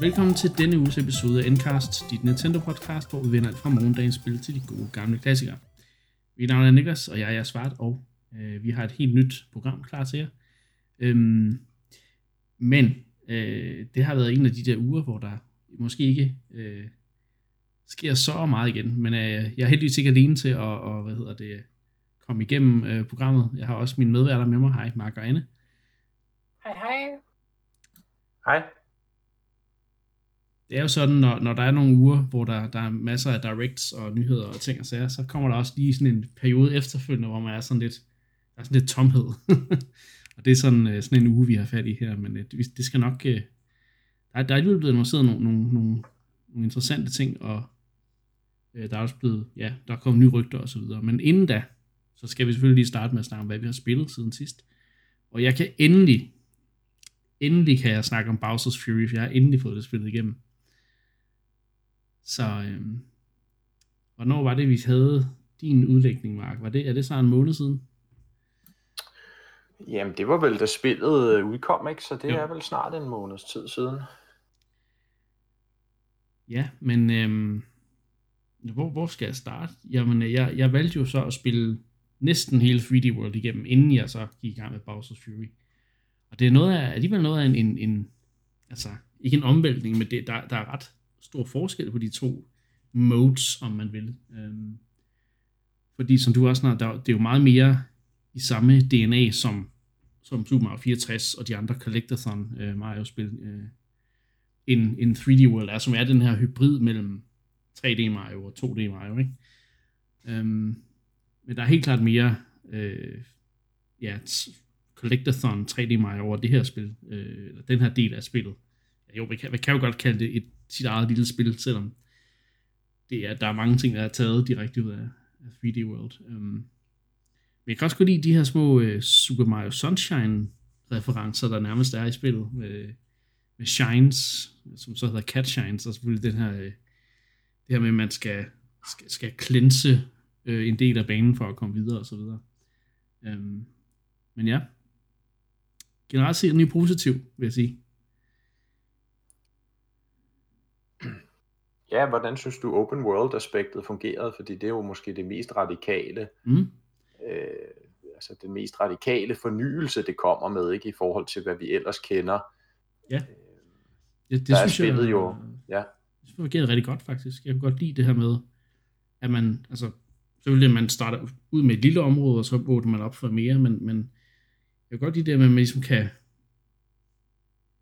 Velkommen til denne uges episode af Endcast, dit Nintendo-podcast, hvor vi vender alt fra morgendagens spil til de gode gamle klassikere. Mit navn er Niklas, og jeg er jeres svart, og øh, vi har et helt nyt program klar til jer. Øhm, men øh, det har været en af de der uger, hvor der måske ikke øh, sker så meget igen, men øh, jeg er heldigvis ikke alene til at og, hvad hedder det, komme igennem øh, programmet. Jeg har også mine medværter med mig. Hej, Mark og Anne. Hej, hej. Hej. Det er jo sådan, når, når der er nogle uger, hvor der, der er masser af directs og nyheder og ting og sager, så kommer der også lige sådan en periode efterfølgende, hvor man er sådan lidt, der er sådan lidt tomhed. og det er sådan, øh, sådan en uge, vi har fat i her, men øh, det, det skal nok, Der der, der er alligevel blevet annonceret nogle, nogle, nogle, nogle interessante ting, og der er også blevet, ja, der er kommet nye rygter og så videre. Men inden da, så skal vi selvfølgelig lige starte med at snakke om, hvad vi har spillet siden sidst. Og jeg kan endelig, endelig kan jeg snakke om Bowser's Fury, for jeg har endelig fået det spillet igennem. Så øhm, hvornår var det, vi havde din udlægning, Mark? Var det, er det så en måned siden? Jamen, det var vel, da spillet øh, udkom, ikke? Så det jo. er vel snart en måneds tid siden. Ja, men øhm, hvor, hvor skal jeg starte? Jamen, jeg, jeg valgte jo så at spille næsten hele 3D World igennem, inden jeg så gik i gang med Bowser's Fury. Og det er noget af, alligevel noget af en, en, en altså, ikke en omvæltning, men det, der, der er ret stor forskel på de to modes, om man vil. Øhm, fordi som du også snart, der, det er jo meget mere i samme DNA som, som Super Mario 64 og de andre Collectathon øh, Mario-spil, øh, en, en 3D World er, som er den her hybrid mellem 3D Mario og 2D Mario, ikke? Øhm, men der er helt klart mere øh, ja, Collectathon 3D Mario over det her spil, øh, eller den her del af spillet. Jo, vi kan, vi kan jo godt kalde det et sit eget lille spil, selvom det er, der er mange ting, der er taget direkte ud af, af 3D World. Um, men jeg kan også godt lide de her små uh, Super Mario Sunshine referencer, der nærmest er i spillet, med, med Shines, som så hedder Cat Shines, og selvfølgelig den her, uh, det her med, at man skal, skal, skal klinse uh, øh, en del af banen for at komme videre og så videre. Um, men ja, generelt set er den positiv, vil jeg sige. Ja, hvordan synes du open world aspektet fungerede? Fordi det er jo måske det mest radikale, mm. øh, altså den mest radikale fornyelse, det kommer med, ikke i forhold til, hvad vi ellers kender. Ja, det, det der synes jeg, jo, ja. Det fungerede rigtig godt faktisk. Jeg kan godt lide det her med, at man, altså, selvfølgelig at man starter ud med et lille område, og så åbner man op for mere, men, men jeg kan godt lide det, at man ligesom kan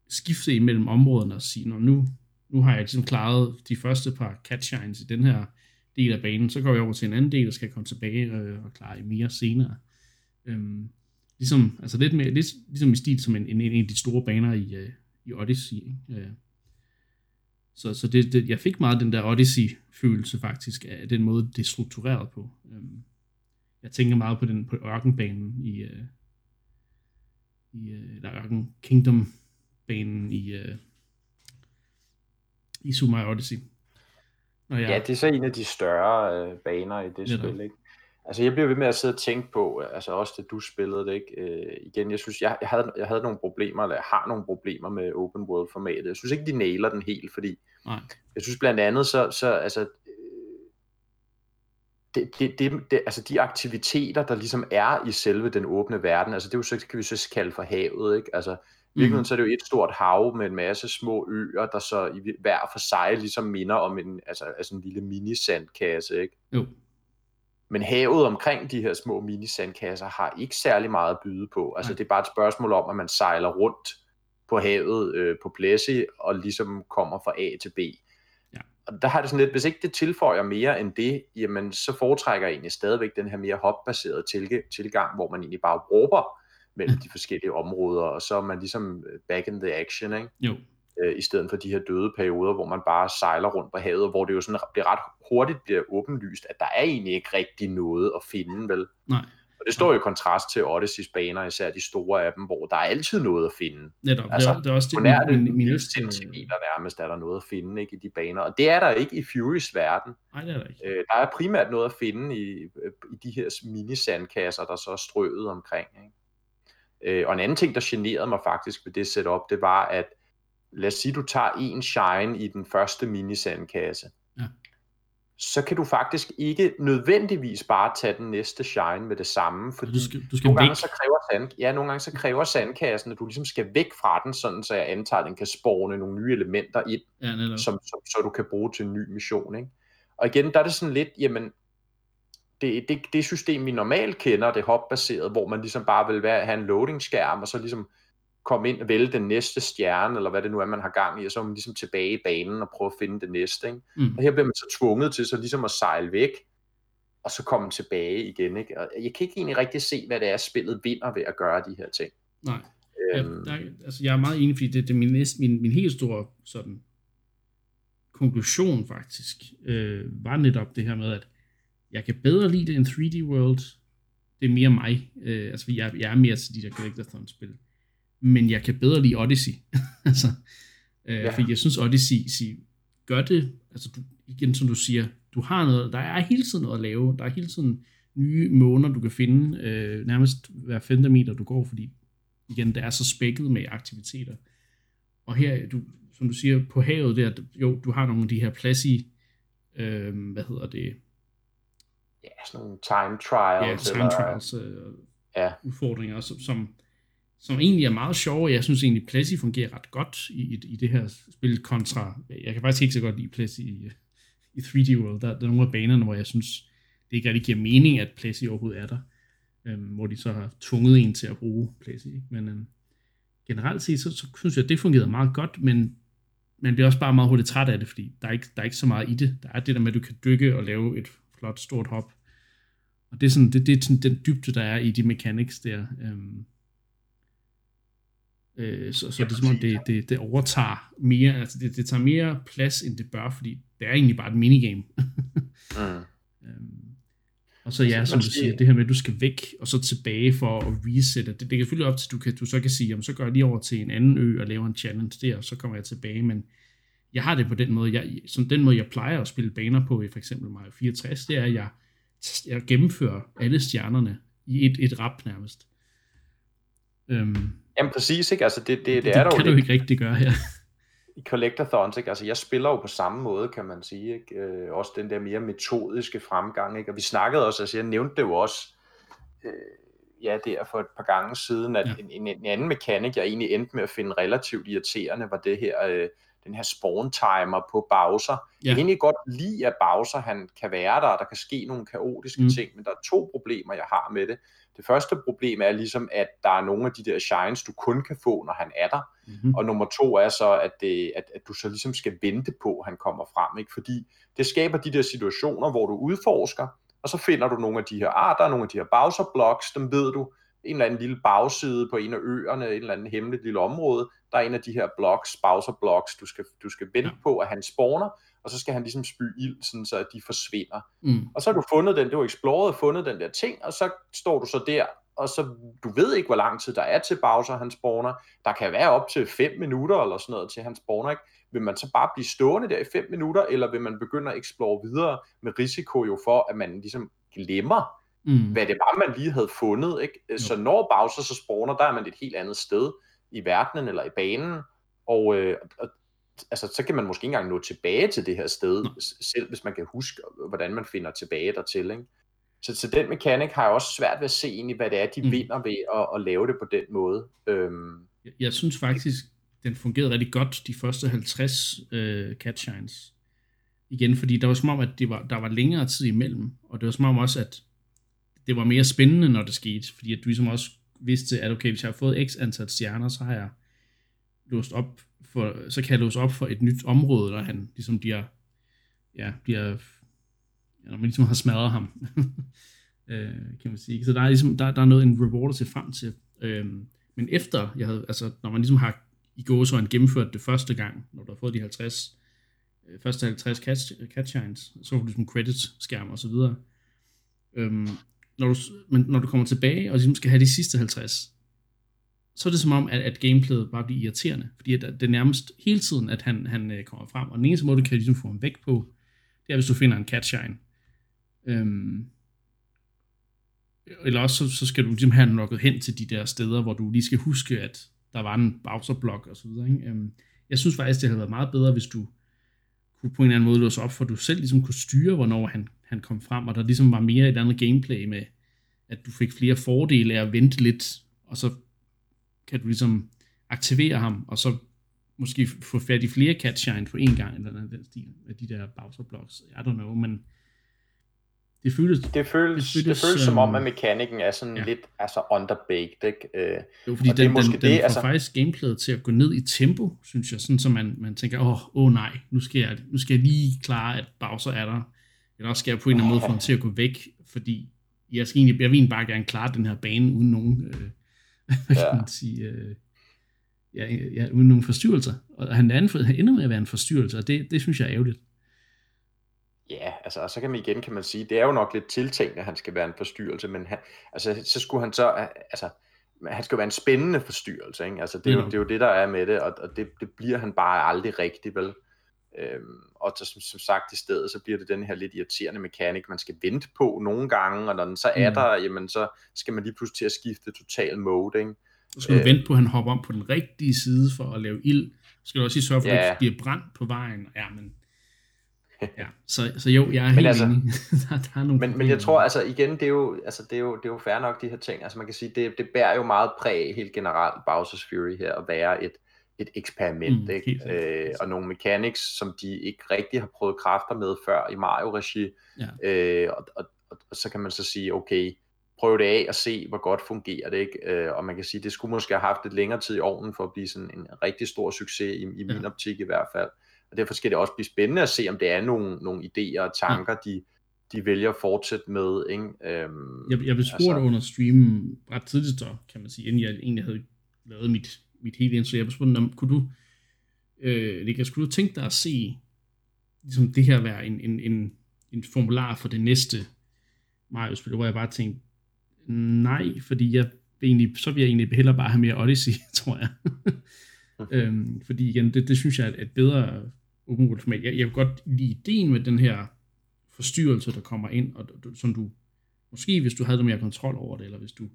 skifte imellem områderne og sige, når nu nu har jeg ligesom klaret de første par catshines i den her del af banen, så går jeg over til en anden del, og skal komme tilbage øh, og klare mere senere. Øhm, ligesom, altså lidt mere, lidt, ligesom i stil som en, en, en af de store baner i, øh, i Odyssey. Ikke? Øh, så, så det, det, jeg fik meget den der Odyssey-følelse faktisk, af den måde, det er struktureret på. Øhm, jeg tænker meget på den på ørkenbanen i, øh, i øh, eller Ørken Kingdom-banen i, øh, i Super Mario Odyssey. Og jeg... Ja, det er så en af de større øh, baner i det Netop. spil, ikke? Altså, jeg bliver ved med at sidde og tænke på, altså også det du spillede det, ikke? Øh, igen, jeg synes, jeg, jeg, havde, jeg havde nogle problemer, eller jeg har nogle problemer med open world formatet. Jeg synes ikke, de nailer den helt, fordi Nej. jeg synes blandt andet, så, så altså, øh, det, det, det, det, altså de aktiviteter, der ligesom er i selve den åbne verden, altså det er jo så, kan vi så kalde for havet, ikke? Altså, virkeligheden mm. så er det jo et stort hav med en masse små øer, der så i hver for sig ligesom minder om en, altså, altså en lille mini-sandkasse, ikke? Jo. Men havet omkring de her små mini-sandkasser har ikke særlig meget at byde på. Altså Nej. det er bare et spørgsmål om, at man sejler rundt på havet øh, på Plessy og ligesom kommer fra A til B. Ja. Og der har det sådan lidt, hvis ikke det tilføjer mere end det, jamen så foretrækker jeg egentlig stadigvæk den her mere hopbaserede tilgang, hvor man egentlig bare råber mellem de forskellige områder, og så er man ligesom øh, back in the action, ikke? Jo. Øh, I stedet for de her døde perioder, hvor man bare sejler rundt på havet, hvor det jo sådan bliver ret hurtigt bliver åbenlyst, at der er egentlig ikke rigtig noget at finde, vel? Nej. Og det står jo i kontrast til Odysseys baner, især de store af dem, hvor der er altid noget at finde. Netop, altså, det, er, det er også det, nær det min, min nærmest er der noget at finde ikke, i de baner. Og det er der ikke i Furys verden. Nej, det er der ikke. Øh, der er primært noget at finde i, øh, i de her mini-sandkasser, der så er strøget omkring. Ikke? Øh, og en anden ting, der generede mig faktisk ved det setup, det var, at lad os sige, du tager en shine i den første mini-sandkasse, Ja. så kan du faktisk ikke nødvendigvis bare tage den næste shine med det samme, fordi Du skal, du skal nogle væk. gange, så kræver sand, ja, nogle gange så kræver sandkassen, at du ligesom skal væk fra den, sådan så jeg antager, at den kan spawne nogle nye elementer ind, Ja, netop. som, som, så du kan bruge til en ny mission. Ikke? Og igen, der er det sådan lidt, jamen, det, det, det system, vi normalt kender, det hop-baseret, hvor man ligesom bare vil være, have en loading-skærm, og så ligesom komme ind og vælge den næste stjerne, eller hvad det nu er, man har gang i, og så er man ligesom tilbage i banen og prøve at finde det næste. Ikke? Mm. Og her bliver man så tvunget til så ligesom at sejle væk, og så komme tilbage igen. Ikke? Og jeg kan ikke egentlig rigtig se, hvad det er, spillet vinder ved at gøre de her ting. Nej. Øhm, der, altså, jeg er meget enig, fordi det, det er min, næste, min, min helt store sådan, konklusion faktisk, øh, var netop det her med, at jeg kan bedre lide det end 3D World. Det er mere mig. Øh, altså, jeg, jeg er mere til de der Collectathon-spil. Men jeg kan bedre lide Odyssey. altså, øh, Ja. Fordi jeg synes, Odyssey sig, gør det, altså du, igen som du siger, du har noget, der er hele tiden noget at lave. Der er hele tiden nye måner, du kan finde, øh, nærmest hver femte meter, du går, fordi igen, det er så spækket med aktiviteter. Og her, du, som du siger, på havet der, jo, du har nogle af de her pladsige, øh, hvad hedder det, ja, sådan nogle time ja, trials. time eller, trials øh, Ja. udfordringer, som, som, som egentlig er meget sjove. Jeg synes egentlig, Plessy fungerer ret godt i, i, i det her spil kontra, jeg kan faktisk ikke så godt lide Plessy i, i 3D World. Der, der er nogle af banerne, hvor jeg synes, det ikke rigtig giver mening, at Plessy overhovedet er der. Øhm, hvor de så har tvunget en til at bruge Plessy. Men øhm, generelt set, så, så synes jeg, at det fungerede meget godt, men man bliver også bare meget hurtigt træt af det, fordi der er, ikke, der er ikke så meget i det. Der er det der med, at du kan dykke og lave et flot, stort hop. Og det er, sådan, det, det er sådan den dybde, der er i de mechanics der. Øhm, øh, så, så Ja, det er som om, det, det, det overtager mere, altså det, det tager mere plads, end det bør, fordi det er egentlig bare et minigame. Mm. Øhm, og så ja, Altså, som du siger- siger, det her med, at du skal væk, og så tilbage for at resette. Det, det kan selvfølgelig op til, at du, kan, du så kan sige, jamen, så går jeg lige over til en anden ø og laver en challenge der, og så kommer jeg tilbage, men jeg har det på den måde, jeg, som den måde, jeg plejer at spille baner på i for eksempel Mario 64, det er, at jeg, jeg gennemfører alle stjernerne i et, et rap nærmest. Øhm, Jamen præcis, ikke? Altså det, det, det, det, er der kan jo du ikke rigtig gøre her. i Collectathons, ikke? Altså jeg spiller jo på samme måde, kan man sige, ikke? Øh, også den der mere metodiske fremgang, ikke? Og vi snakkede også, altså jeg nævnte det jo også, øh, ja, der for et par gange siden, at ja. en, en, en anden mekanik, jeg egentlig endte med at finde relativt irriterende, var det her, øh, den her spawn timer på Bowser. Ja. Jeg kan egentlig godt lide, at Bowser han kan være der, og der kan ske nogle kaotiske Mm. ting, men der er to problemer, jeg har med det. Det første problem er ligesom, at der er nogle af de der shines, du kun kan få, når han er der. Mm-hmm. Og nummer to er så, at, det, at, at du så ligesom skal vente på, at han kommer frem. Ikke? Fordi det skaber de der situationer, hvor du udforsker, og så finder du nogle af de her, ah, der er nogle af de her Bowser blocks, dem ved du, en eller anden lille bagside på en af øerne, en eller anden hemmeligt lille område, der er en af de her blocks, Bowser blocks, du skal, du skal vente Ja. på, at han spawner, og så skal han ligesom spy ild, sådan så at de forsvinder. Mm. Og så har du fundet den, du har exploret, fundet den der ting, og så står du så der, og så du ved ikke, hvor lang tid der er til Bowser, han spawner. Der kan være op til 5 minutter eller sådan noget til han spawner, ikke? Vil man så bare blive stående der i 5 minutter, eller vil man begynde at explore videre med risiko jo for, at man ligesom glemmer, Mm. hvad det var, man lige havde fundet, ikke? Så når Bowser så spawner, der er man et helt andet sted i verdenen eller i banen, og, øh, og altså, så kan man måske ikke engang nå tilbage til det her sted, selv hvis man kan huske, hvordan man finder tilbage dertil, ikke? Så, så den mekanik har jeg også svært ved at se egentlig, hvad det er, de mm. vinder ved at, at lave det på den måde. Øhm, Jeg, jeg synes faktisk, den fungerede rigtig godt, de første 50 øh, catshines. Igen, fordi der var som om, at det var, der var længere tid imellem, og det var som om også, at det var mere spændende, når det skete, fordi at du ligesom også vidste, at okay, hvis jeg har fået x antal stjerner, så har jeg låst op for, så kan jeg låse op for et nyt område, der han ligesom bliver, ja, bliver, ja, når man ligesom har smadret ham, øh, kan man sige. Så der er ligesom, der, der er noget, en reward at se frem til. Øh, men efter, jeg havde, altså, når man ligesom har i gåsøjne gennemført det første gang, når du har fået de 50, øh, første 50 catch, catchines, så får du ligesom credits-skærm og så videre. Øhm, når du, men når du kommer tilbage og ligesom skal have de sidste 50, så er det som om, at, at gameplayet bare bliver irriterende. Fordi at det er nærmest hele tiden, at han, han øh, kommer frem. Og den eneste måde, du kan ligesom få ham væk på, det er, hvis du finder en catshine. Øhm, eller også så, så skal du ligesom have ham lukket hen til de der steder, hvor du lige skal huske, at der var en bowserblok og så videre. Ikke? Øhm, jeg, synes faktisk, det havde været meget bedre, hvis du kunne på en eller anden måde låse op, for du selv ligesom kunne styre, hvornår han, han kom frem, og der ligesom var mere et andet gameplay med, at du fik flere fordele af at vente lidt, og så kan du ligesom aktivere ham, og så måske få fat i flere catshine på en gang, eller den stil af de der Bowser blocks. I don't know, men det føles, det føles, det føles, det føles som om, at mekanikken er sådan ja. lidt altså underbaked, ikke? Øh, jo, fordi den, det er måske den, den det, får altså... faktisk gameplayet til at gå ned i tempo, synes jeg, sådan så man, man tænker, åh, oh, oh, nej, nu skal, jeg, nu skal jeg lige klare, at Bowser er der, eller også skal jeg på en eller anden måde få ham til at gå væk, fordi jeg, skal egentlig, jeg vil egentlig bare gerne klare den her bane uden nogen, øh, hvad ja. kan man sige, øh, ja, ja, uden nogen forstyrrelser. Og han, er han ender med at være en forstyrrelse, og det, det synes jeg er ærgerligt. Ja, altså, og så kan man igen, kan man sige, det er jo nok lidt tiltænkt, at han skal være en forstyrrelse, men han, altså, så skulle han så, altså, han skal være en spændende forstyrrelse, ikke? Altså, det, er jo, det er jo det, der er med det, og, og det, det bliver han bare aldrig rigtig, vel? Øhm, og så, som, som sagt i stedet, så bliver det den her lidt irriterende mekanik, man skal vente på nogle gange, og når den så er mm. der, jamen så skal man lige pludselig til at skifte total mode, ikke? Så skal du øh, vente på, at han hopper om på den rigtige side for at lave ild. Så skal du også lige sørge for, ja. at det bliver brændt på vejen. Ja, men Ja, så, så jo, jeg er men helt altså, enig. der, der er nogle men, men jeg tror, altså igen, det er, jo, altså, det, er jo, det er jo fair nok, de her ting. Altså man kan sige, det, det bærer jo meget præg helt generelt Bowser's Fury her, at være et, et eksperiment, mm, ikke? Øh, og nogle mechanics, som de ikke rigtig har prøvet kræfter med før i Mario-regi. Ja. Øh, og, og, og, og så kan man så sige, okay, prøv det af og se, hvor godt fungerer det, ikke? Øh, og man kan sige, det skulle måske have haft lidt længere tid i ovnen for at blive sådan en rigtig stor succes, i, i min ja. optik i hvert fald. Og derfor skal det også blive spændende at se, om det er nogle, nogle idéer og tanker, ja. de, de vælger at fortsætte med. Ikke? Øhm, jeg, jeg blev spurgt altså, under streamen ret tidligt, så, kan man sige, inden jeg egentlig havde lavet mit, mit hele indslag. Jeg blev spurgt, om, kunne du, øh, Niklas, skulle du tænke dig at se ligesom det her være en, en, en, en formular for det næste Mario-spil, hvor jeg bare tænkte, nej, fordi jeg egentlig, så vil jeg egentlig hellere bare have mere Odyssey, tror jeg. øhm, fordi igen, det, det synes jeg er et bedre open world format. Jeg, jeg vil godt lide ideen med den her forstyrrelse, der kommer ind, og som du, måske hvis du havde noget mere kontrol over det, eller hvis du,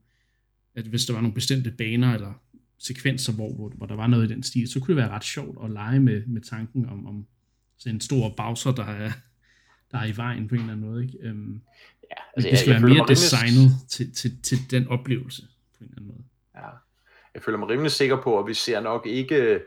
at hvis der var nogle bestemte baner, eller sekvenser, hvor, hvor, hvor der var noget i den stil, så kunne det være ret sjovt at lege med, med tanken om, om sådan en stor Bowser, der er, der er i vejen på en eller anden måde. Ikke? Øhm, ja, altså, det skal jeg, jeg være mere designet til, til, til den oplevelse på en eller anden måde. Ja, jeg føler mig rimelig sikker på, at vi ser nok ikke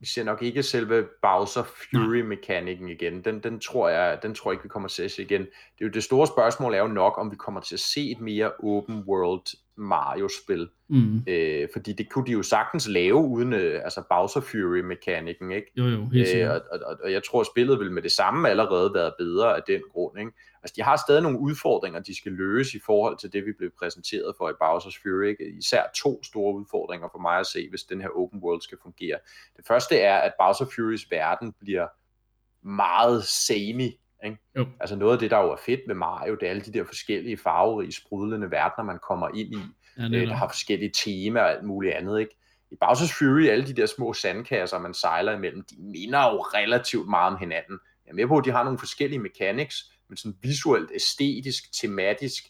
vi ser nok ikke selve Bowser Fury mekanikken igen. Den, den, tror jeg, den tror jeg ikke, vi kommer til at se igen. Det, er jo, det store spørgsmål er jo nok, om vi kommer til at se et mere open world Mario-spil. Mm. Øh, fordi det kunne de jo sagtens lave uden øh, altså Bowser Fury-mekanikken, ikke? Jo, jo, helt øh, og, og, og jeg tror, at spillet vil med det samme allerede være bedre af den grund, ikke? Altså, de har stadig nogle udfordringer, de skal løse i forhold til det, vi blev præsenteret for i Bowser's Fury, ikke? Især to store udfordringer for mig at se, hvis den her open world skal fungere. Det første er, at Bowser Furys verden bliver meget samey, ikke? Jo. Altså noget af det, der jo er fedt med Mario, det er alle de der forskellige farverige, sprudlende verdener, man kommer ind i, ja, øh, der har forskellige temaer og alt muligt andet. Ikke? I Bowser's Fury, alle de der små sandkasser, man sejler imellem, de minder jo relativt meget om hinanden. Jeg er med på, at de har nogle forskellige mechanics, men sådan visuelt, æstetisk, tematisk,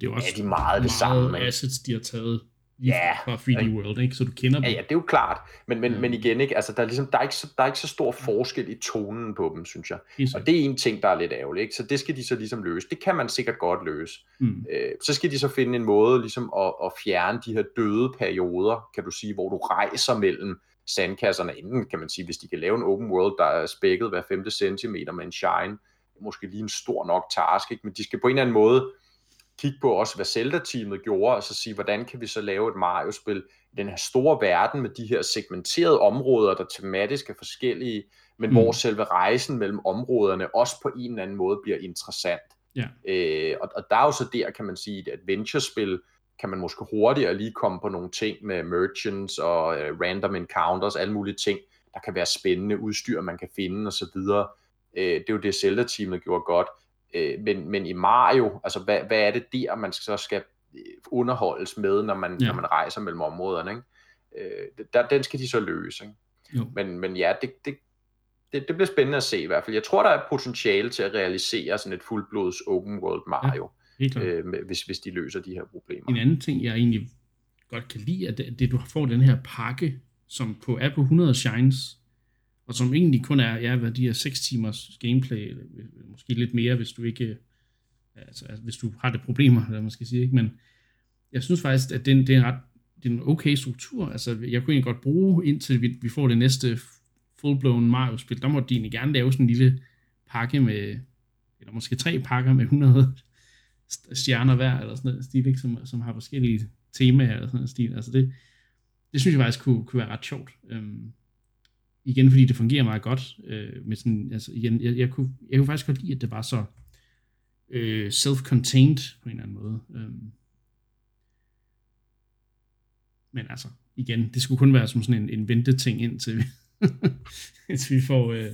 det er, også er de meget det samme. Meget assets, de har taget ja, fra 3D World, ikke? så du kender dem. Ja, ja, det er jo klart, men, men, ja. men igen, ikke? Altså, der, er ligesom, der, er ikke så, der er ikke så stor forskel i tonen på dem, synes jeg. Og det er en ting, der er lidt ærgerligt, ikke? så det skal de så ligesom løse. Det kan man sikkert godt løse. Mm. Øh, så skal de så finde en måde ligesom at, at fjerne de her døde perioder, kan du sige, hvor du rejser mellem sandkasserne, inden kan man sige, hvis de kan lave en open world, der er spækket hver 5 centimeter med en shine, måske lige en stor nok task, ikke? men de skal på en eller anden måde kigge på også, hvad Zelda-teamet gjorde, og så sige, hvordan kan vi så lave et Mario-spil i den her store verden med de her segmenterede områder, der tematisk er forskellige, men mm. hvor selve rejsen mellem områderne også på en eller anden måde bliver interessant. Ja. Øh, og, og der er jo så der, kan man sige, et adventure-spil, kan man måske hurtigere lige komme på nogle ting med merchants og uh, random encounters, alle mulige ting, der kan være spændende udstyr, man kan finde osv. Øh, det er jo det, Zelda-teamet gjorde godt. Øh, men, men i Mario, altså hvad, hvad er det der, man så skal øh, underholdes med, når man, ja. når man rejser mellem områderne, ikke? Øh, der, den skal de så løse. Ikke? Jo. Men, men ja, det, det, det, det bliver spændende at se i hvert fald. Jeg tror, der er potentiale til at realisere sådan et fuldblods open world Mario, ja, øh, hvis, hvis de løser de her problemer. En anden ting, jeg egentlig godt kan lide, er det, det du får den her pakke, som på, er på 100 shines, og som egentlig kun er, ja, hvad de her 6 timers gameplay, eller øh, måske lidt mere, hvis du ikke, øh, altså, altså, hvis du har det problemer, eller man skal sige, ikke? men jeg synes faktisk, at det, det er en ret, det er en okay struktur, altså jeg kunne egentlig godt bruge, indtil vi, vi får det næste fullblown Mario-spil, der må de egentlig gerne lave sådan en lille pakke med, eller måske tre pakker med 100 stjerner hver, eller sådan noget stil, ikke? Som, som har forskellige temaer, eller sådan noget stil, altså det, det synes jeg faktisk kunne, kunne være ret sjovt. Øhm, igen, fordi det fungerer meget godt. Øh, med sådan, altså, igen, jeg, jeg, kunne, jeg kunne faktisk godt lide, at det var så øh, self-contained på en eller anden måde. Øhm, men altså, igen, det skulle kun være som sådan en, en venteting indtil vi, indtil vi får øh,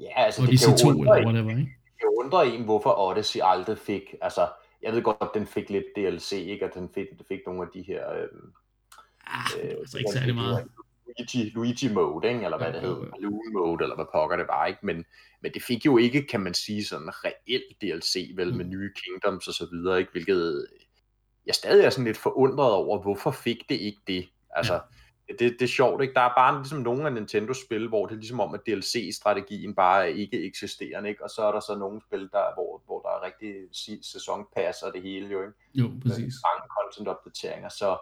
ja, altså, det 2 undre eller whatever, ikke? Det undrer en, hvorfor Odyssey aldrig fik, altså, jeg ved godt, at den fik lidt DLC, ikke? At den fik, den fik nogle af de her... Øh, Ah, det var altså ikke særlig meget. Luigi, Luigi mode, ikke? eller hvad Jo, det hedder, jo. Balloon mode, eller hvad pokker det var, ikke? Men, men det fik jo ikke, kan man sige, sådan reelt DLC, vel, med Mm. nye kingdoms og så videre, ikke? Hvilket jeg stadig er sådan lidt forundret over, hvorfor fik det ikke det? Altså, ja. det, det er sjovt, ikke? Der er bare ligesom nogle af Nintendo-spil, hvor det er ligesom om, at DLC-strategien bare er ikke eksisterende, ikke? Og så er der så nogle spil, der, hvor, hvor der er rigtig sæsonpass og det hele jo, ikke? Jo, præcis. Med mange content-opdateringer, så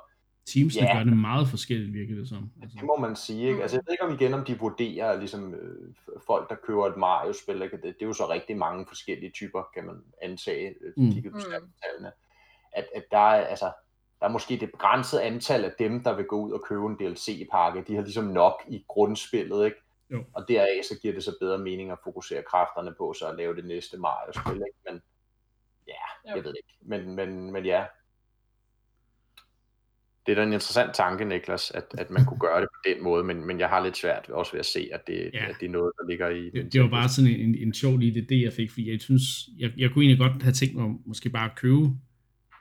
Teamsene Ja. gør det meget forskelligt, virker det som. Altså, det må man sige, ikke? Altså, jeg ved ikke om igen, om de vurderer ligesom øh, folk, der køber et Mario-spil, ikke? Det, det er jo så rigtig mange forskellige typer, kan man antage, Mm. mm. kigget på Mm. tallene. At, at der er, altså, der er måske det begrænsede antal af dem, der vil gå ud og købe en DLC-pakke. De har ligesom nok i grundspillet, ikke? Jo. Og deraf så giver det så bedre mening at fokusere kræfterne på så at lave det næste Mario-spil, ikke? Men ja, Jo. jeg ved ikke. Men, men, men ja, det er da en interessant tanke, Niklas, at, at man kunne gøre det på den måde, men, men jeg har lidt svært også ved at se, at det, Ja. at det er noget, der ligger i... det, det var bare sådan en, en sjov lille idé, jeg fik, fordi jeg synes, jeg, jeg kunne egentlig godt have tænkt mig måske bare at købe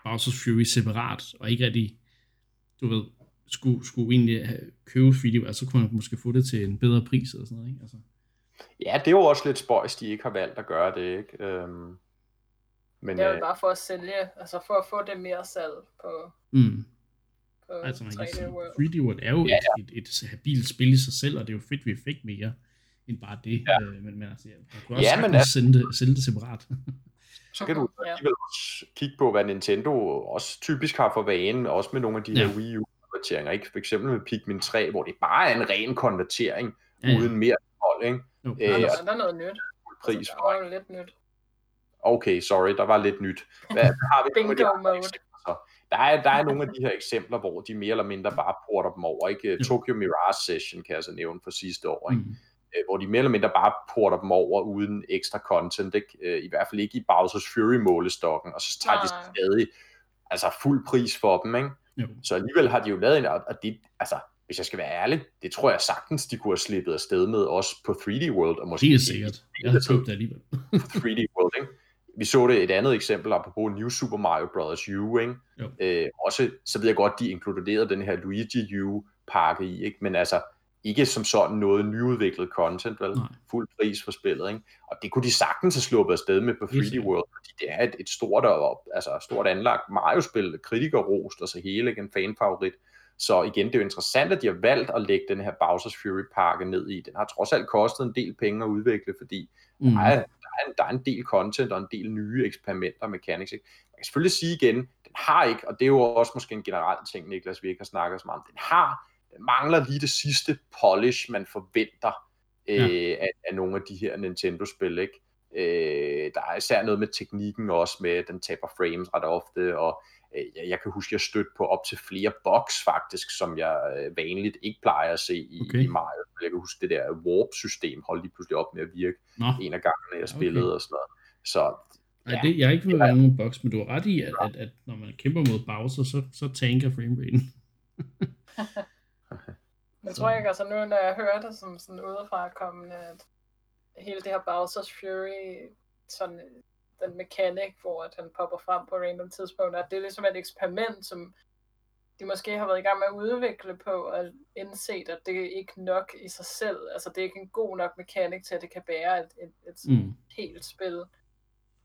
Bowser's Fury separat, og ikke rigtig, du ved, skulle, skulle egentlig have, købe video, altså så kunne man måske få det til en bedre pris eller sådan noget, ikke? Altså, Ja, det er jo også lidt spøjs, de ikke har valgt at gøre det, ikke? Øhm, men Det er øh, jo bare for at sælge, altså for at få det mere salg på, mm. På altså man kan 3D sige, World. 3D World er jo Ja, et, et, et habilt spil i sig selv, og det er jo fedt, vi fik mere end bare det, Ja. øh, men, men altså, man kunne også Ja, ja, men men sælge, det, sælge det separat. så kan du Ja. også kigge på, hvad Nintendo også typisk har for vane, også med nogle af de her Ja. Wii U-konverteringer, ikke? For eksempel med Pikmin 3, hvor det bare er en ren konvertering, Ja, ja. uden mere hold, ikke? Jo, Øh, Der, præcis. er, der er noget nyt. Pris Altså, der er jo lidt nyt. Okay, sorry, der var lidt nyt. Hvad, har vi Bingo mode. så? Der er, der er nogle af de her eksempler, hvor de mere eller mindre bare porter dem over. Ikke? Tokyo Mirage Session kan jeg så nævne for sidste år, ikke? Mm. Øh, hvor de mere eller mindre bare porter dem over uden ekstra content. Ikke? Øh, I hvert fald ikke i Bowser's Fury-målestokken, og så tager de Nej. stadig altså fuld pris for dem. Ikke? Jo. Så alligevel har de jo lavet en, og det, altså, hvis jeg skal være ærlig, det tror jeg sagtens, de kunne have slippet afsted med også på 3D World, og måske Helt sikkert. Jeg havde købt det alligevel. 3D World, ikke? Vi så det et andet eksempel, apropos New Super Mario Bros. U, ikke? Jo. Øh, også, så ved jeg godt, de inkluderede den her Luigi U-pakke i, ikke? Men altså, ikke som sådan noget nyudviklet content, vel? Nej. Fuld pris for spillet, ikke? Og det kunne de sagtens have sluppet afsted med på Helt 3D sikkert. World, fordi det er et, et stort, og, altså stort anlagt Mario-spil, kritikerrost og så hele, ikke? En fanfavorit. Så igen, det er jo interessant, at de har valgt at lægge den her Bowser's Fury-pakke ned i. Den har trods alt kostet en del penge at udvikle, fordi Mm. der er, der, er en, der er en del content og en del nye eksperimenter og mechanics. Ikke? Man kan selvfølgelig sige igen, den har ikke, og det er jo også måske en generel ting, Niklas, vi ikke har snakket så meget om, den har, den mangler lige det sidste polish, man forventer øh, af, af nogle af de her Nintendo-spil. Ikke? Øh, der er især noget med teknikken også, med at den taber frames ret ofte, og øh, jeg, jeg kan huske, at jeg stødte på op til flere bugs faktisk, som jeg øh, vanligt ikke plejer at se i, Okay. i Mario. Jeg kan huske, det der warp-system holdt lige pludselig op med at virke Nå, en af gangene, jeg spillede Okay. og sådan noget. Så ja. det, jeg har ikke ved være nogen boks, men du har ret i, at, at, at når man kæmper mod Bowser, så, så tanker frameraten. Men tror jeg ikke, altså nu når jeg hører det som sådan udefra kommende, at hele det her Bowser's Fury, sådan den mekanik, hvor at han popper frem på random tidspunkter, at det er ligesom et eksperiment, som de måske har været i gang med at udvikle på, og indset, at det er ikke nok i sig selv. Altså det er ikke en god nok mekanik til, at det kan bære et, et, et Mm. helt spil.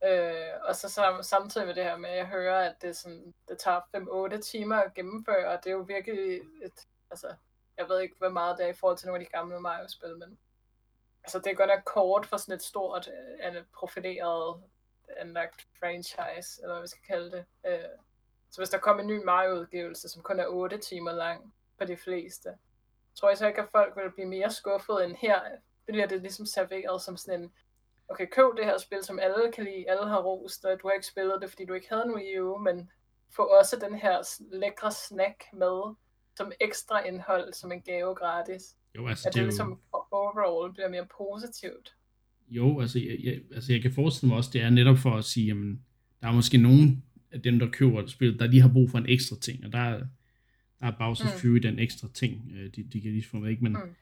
Øh, og så sam, samtidig med det her med, at jeg hører, at det, sådan, det tager 5-8 timer at gennemføre, og det er jo virkelig et, altså, jeg ved ikke, hvor meget det er i forhold til nogle af de gamle Mario-spil, men altså det er godt nok kort for sådan et stort, uh, profileret, anlagt franchise, eller hvad vi skal kalde det. Uh, så hvis der kommer en ny Mario-udgivelse, som kun er 8 timer lang for de fleste, tror jeg så ikke, at folk vil blive mere skuffet end her. Bliver det ligesom serveret som sådan en, okay, køb det her spil, som alle kan lide, alle har rost, og du har ikke spillet det, fordi du ikke havde en Wii U, men få også den her lækre snack med, som ekstra indhold, som en gave gratis. Jo, altså at det, det ligesom jo... overall bliver mere positivt. Jo, altså jeg, jeg, altså jeg kan forestille mig også, det er netop for at sige, jamen, der er måske nogen af dem, der køber spillet, der lige har brug for en ekstra ting, og der er, der er Bowser's mm. Fury den ekstra ting, øh, de, de kan lige få med, ikke? Men mm.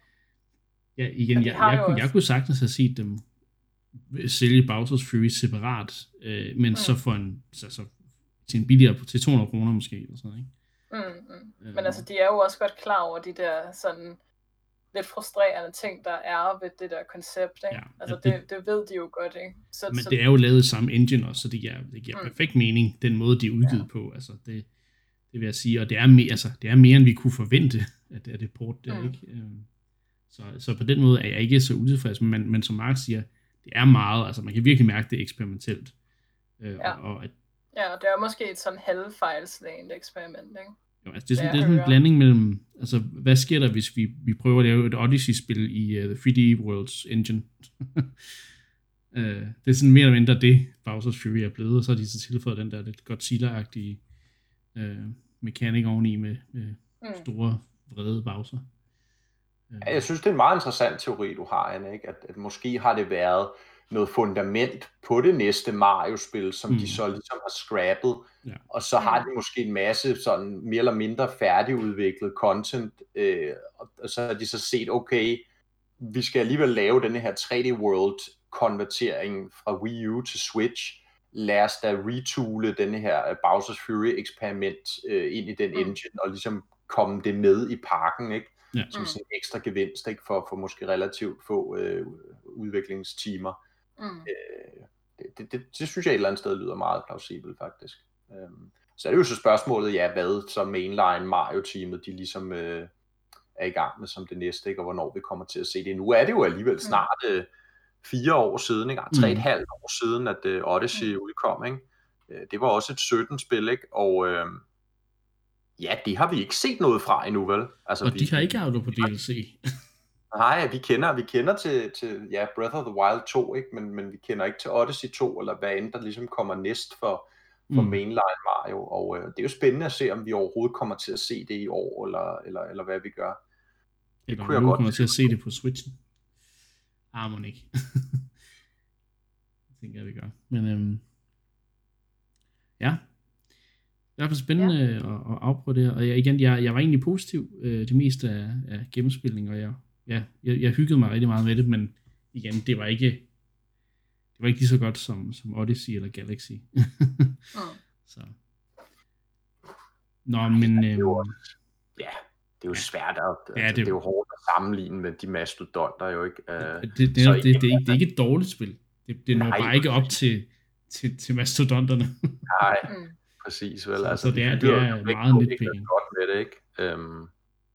ja, igen, jeg, jeg, jeg, jeg kunne sagtens have set dem sælge Bowser's Fury separat, øh, men mm. så for en, så, så til en billigere, til 200 kroner måske, eller sådan ikke? Mm, mm. Øh. Men altså, de er jo også godt klar over de der sådan lidt frustrerende ting, der er ved det der koncept, ikke? Ja, altså, det, det, det ved de jo godt, ikke? Så, men så, det er jo lavet samme engine også, så det giver, det giver mm. perfekt mening, den måde, de er udgivet ja. på, altså, det, det vil jeg sige, og det er, mere, altså, det er mere, end vi kunne forvente, at det er det port der, mm. ikke? Øhm, så, så på den måde er jeg ikke så utilfreds, men, men som Mark siger, det er meget, altså man kan virkelig mærke, det er eksperimentelt. Øh, ja. Og, og at, ja, det er måske et sådan halvfejlslagende eksperiment, ikke? Jo, altså det er sådan, det er sådan en blanding mellem, altså hvad sker der, hvis vi, vi prøver at lave et Odyssey-spil i uh, 3D Worlds engine? uh, det er sådan mere eller mindre det, Bowser's Fury er blevet, og så har de så tilføjet den der lidt Godzilla-agtige uh, mekanik oveni med, med mm. store, vrede Bowser. Ja, jeg synes, det er en meget interessant teori, du har, Anne, ikke? At, at måske har det været noget fundament på det næste Mario-spil, som mm. de så ligesom har scrappet, ja. og så har de måske en masse sådan mere eller mindre færdigudviklet content, øh, og så har de så set, okay, vi skal alligevel lave denne her 3D World konvertering fra Wii U til Switch, lad os da retoole denne her øh, Bowser's Fury eksperiment øh, ind i den mm. engine, og ligesom komme det med i parken, ikke? Ja. Som sådan en ekstra gevinst, ikke? For, for måske relativt få øh, udviklingstimer. Mm. Øh, det, det, det, det synes jeg et eller andet sted lyder meget plausibelt faktisk. Øhm, så er det jo så spørgsmålet, ja, hvad så mainline Mario-teamet, de ligesom øh, er i gang med som det næste, ikke? og hvornår vi kommer til at se det. Nu er det jo alligevel mm. snart øh, fire år siden, ikke? tre og et mm. halvt år siden, at øh, Odyssey mm. udkom. Ikke? Øh, det var også et 17-spil, ikke? og øh, ja, det har vi ikke set noget fra endnu, vel? Altså, og vi, de har ikke afdet på DLC. Nej, vi kender, vi kender til, til ja, Breath of the Wild 2, ikke? Men, men vi kender ikke til Odyssey 2, eller hvad end der ligesom kommer næst for, for mm. mainline Mario. Og øh, det er jo spændende at se, om vi overhovedet kommer til at se det i år, eller, eller, eller hvad vi gør. Det eller kunne jeg godt kommer til at se det på Switchen. Ah, må ikke. det tænker jeg, vi gør. Men øhm, ja, det er i hvert fald spændende ja. at, at afprøve det her. Og jeg, igen, jeg, jeg var egentlig positiv øh, det meste af, af gennemspilning, og jeg ja, jeg, jeg hyggede mig rigtig meget med det, men igen, det var ikke det var ikke lige så godt som, som Odyssey eller Galaxy. mm. Så. Nå, men... Øh, ja, det er jo svært at, ja, det, det er jo hårdt at sammenligne med de mastodonter jo ikke. Uh, det, det, det, det, det, det, er ikke et dårligt spil. Det, det når nej, bare ikke op til, til, til mastodonterne. nej, mm. præcis vel. Så, altså, så det er, det er meget nitpicking. godt med det, ikke? Um,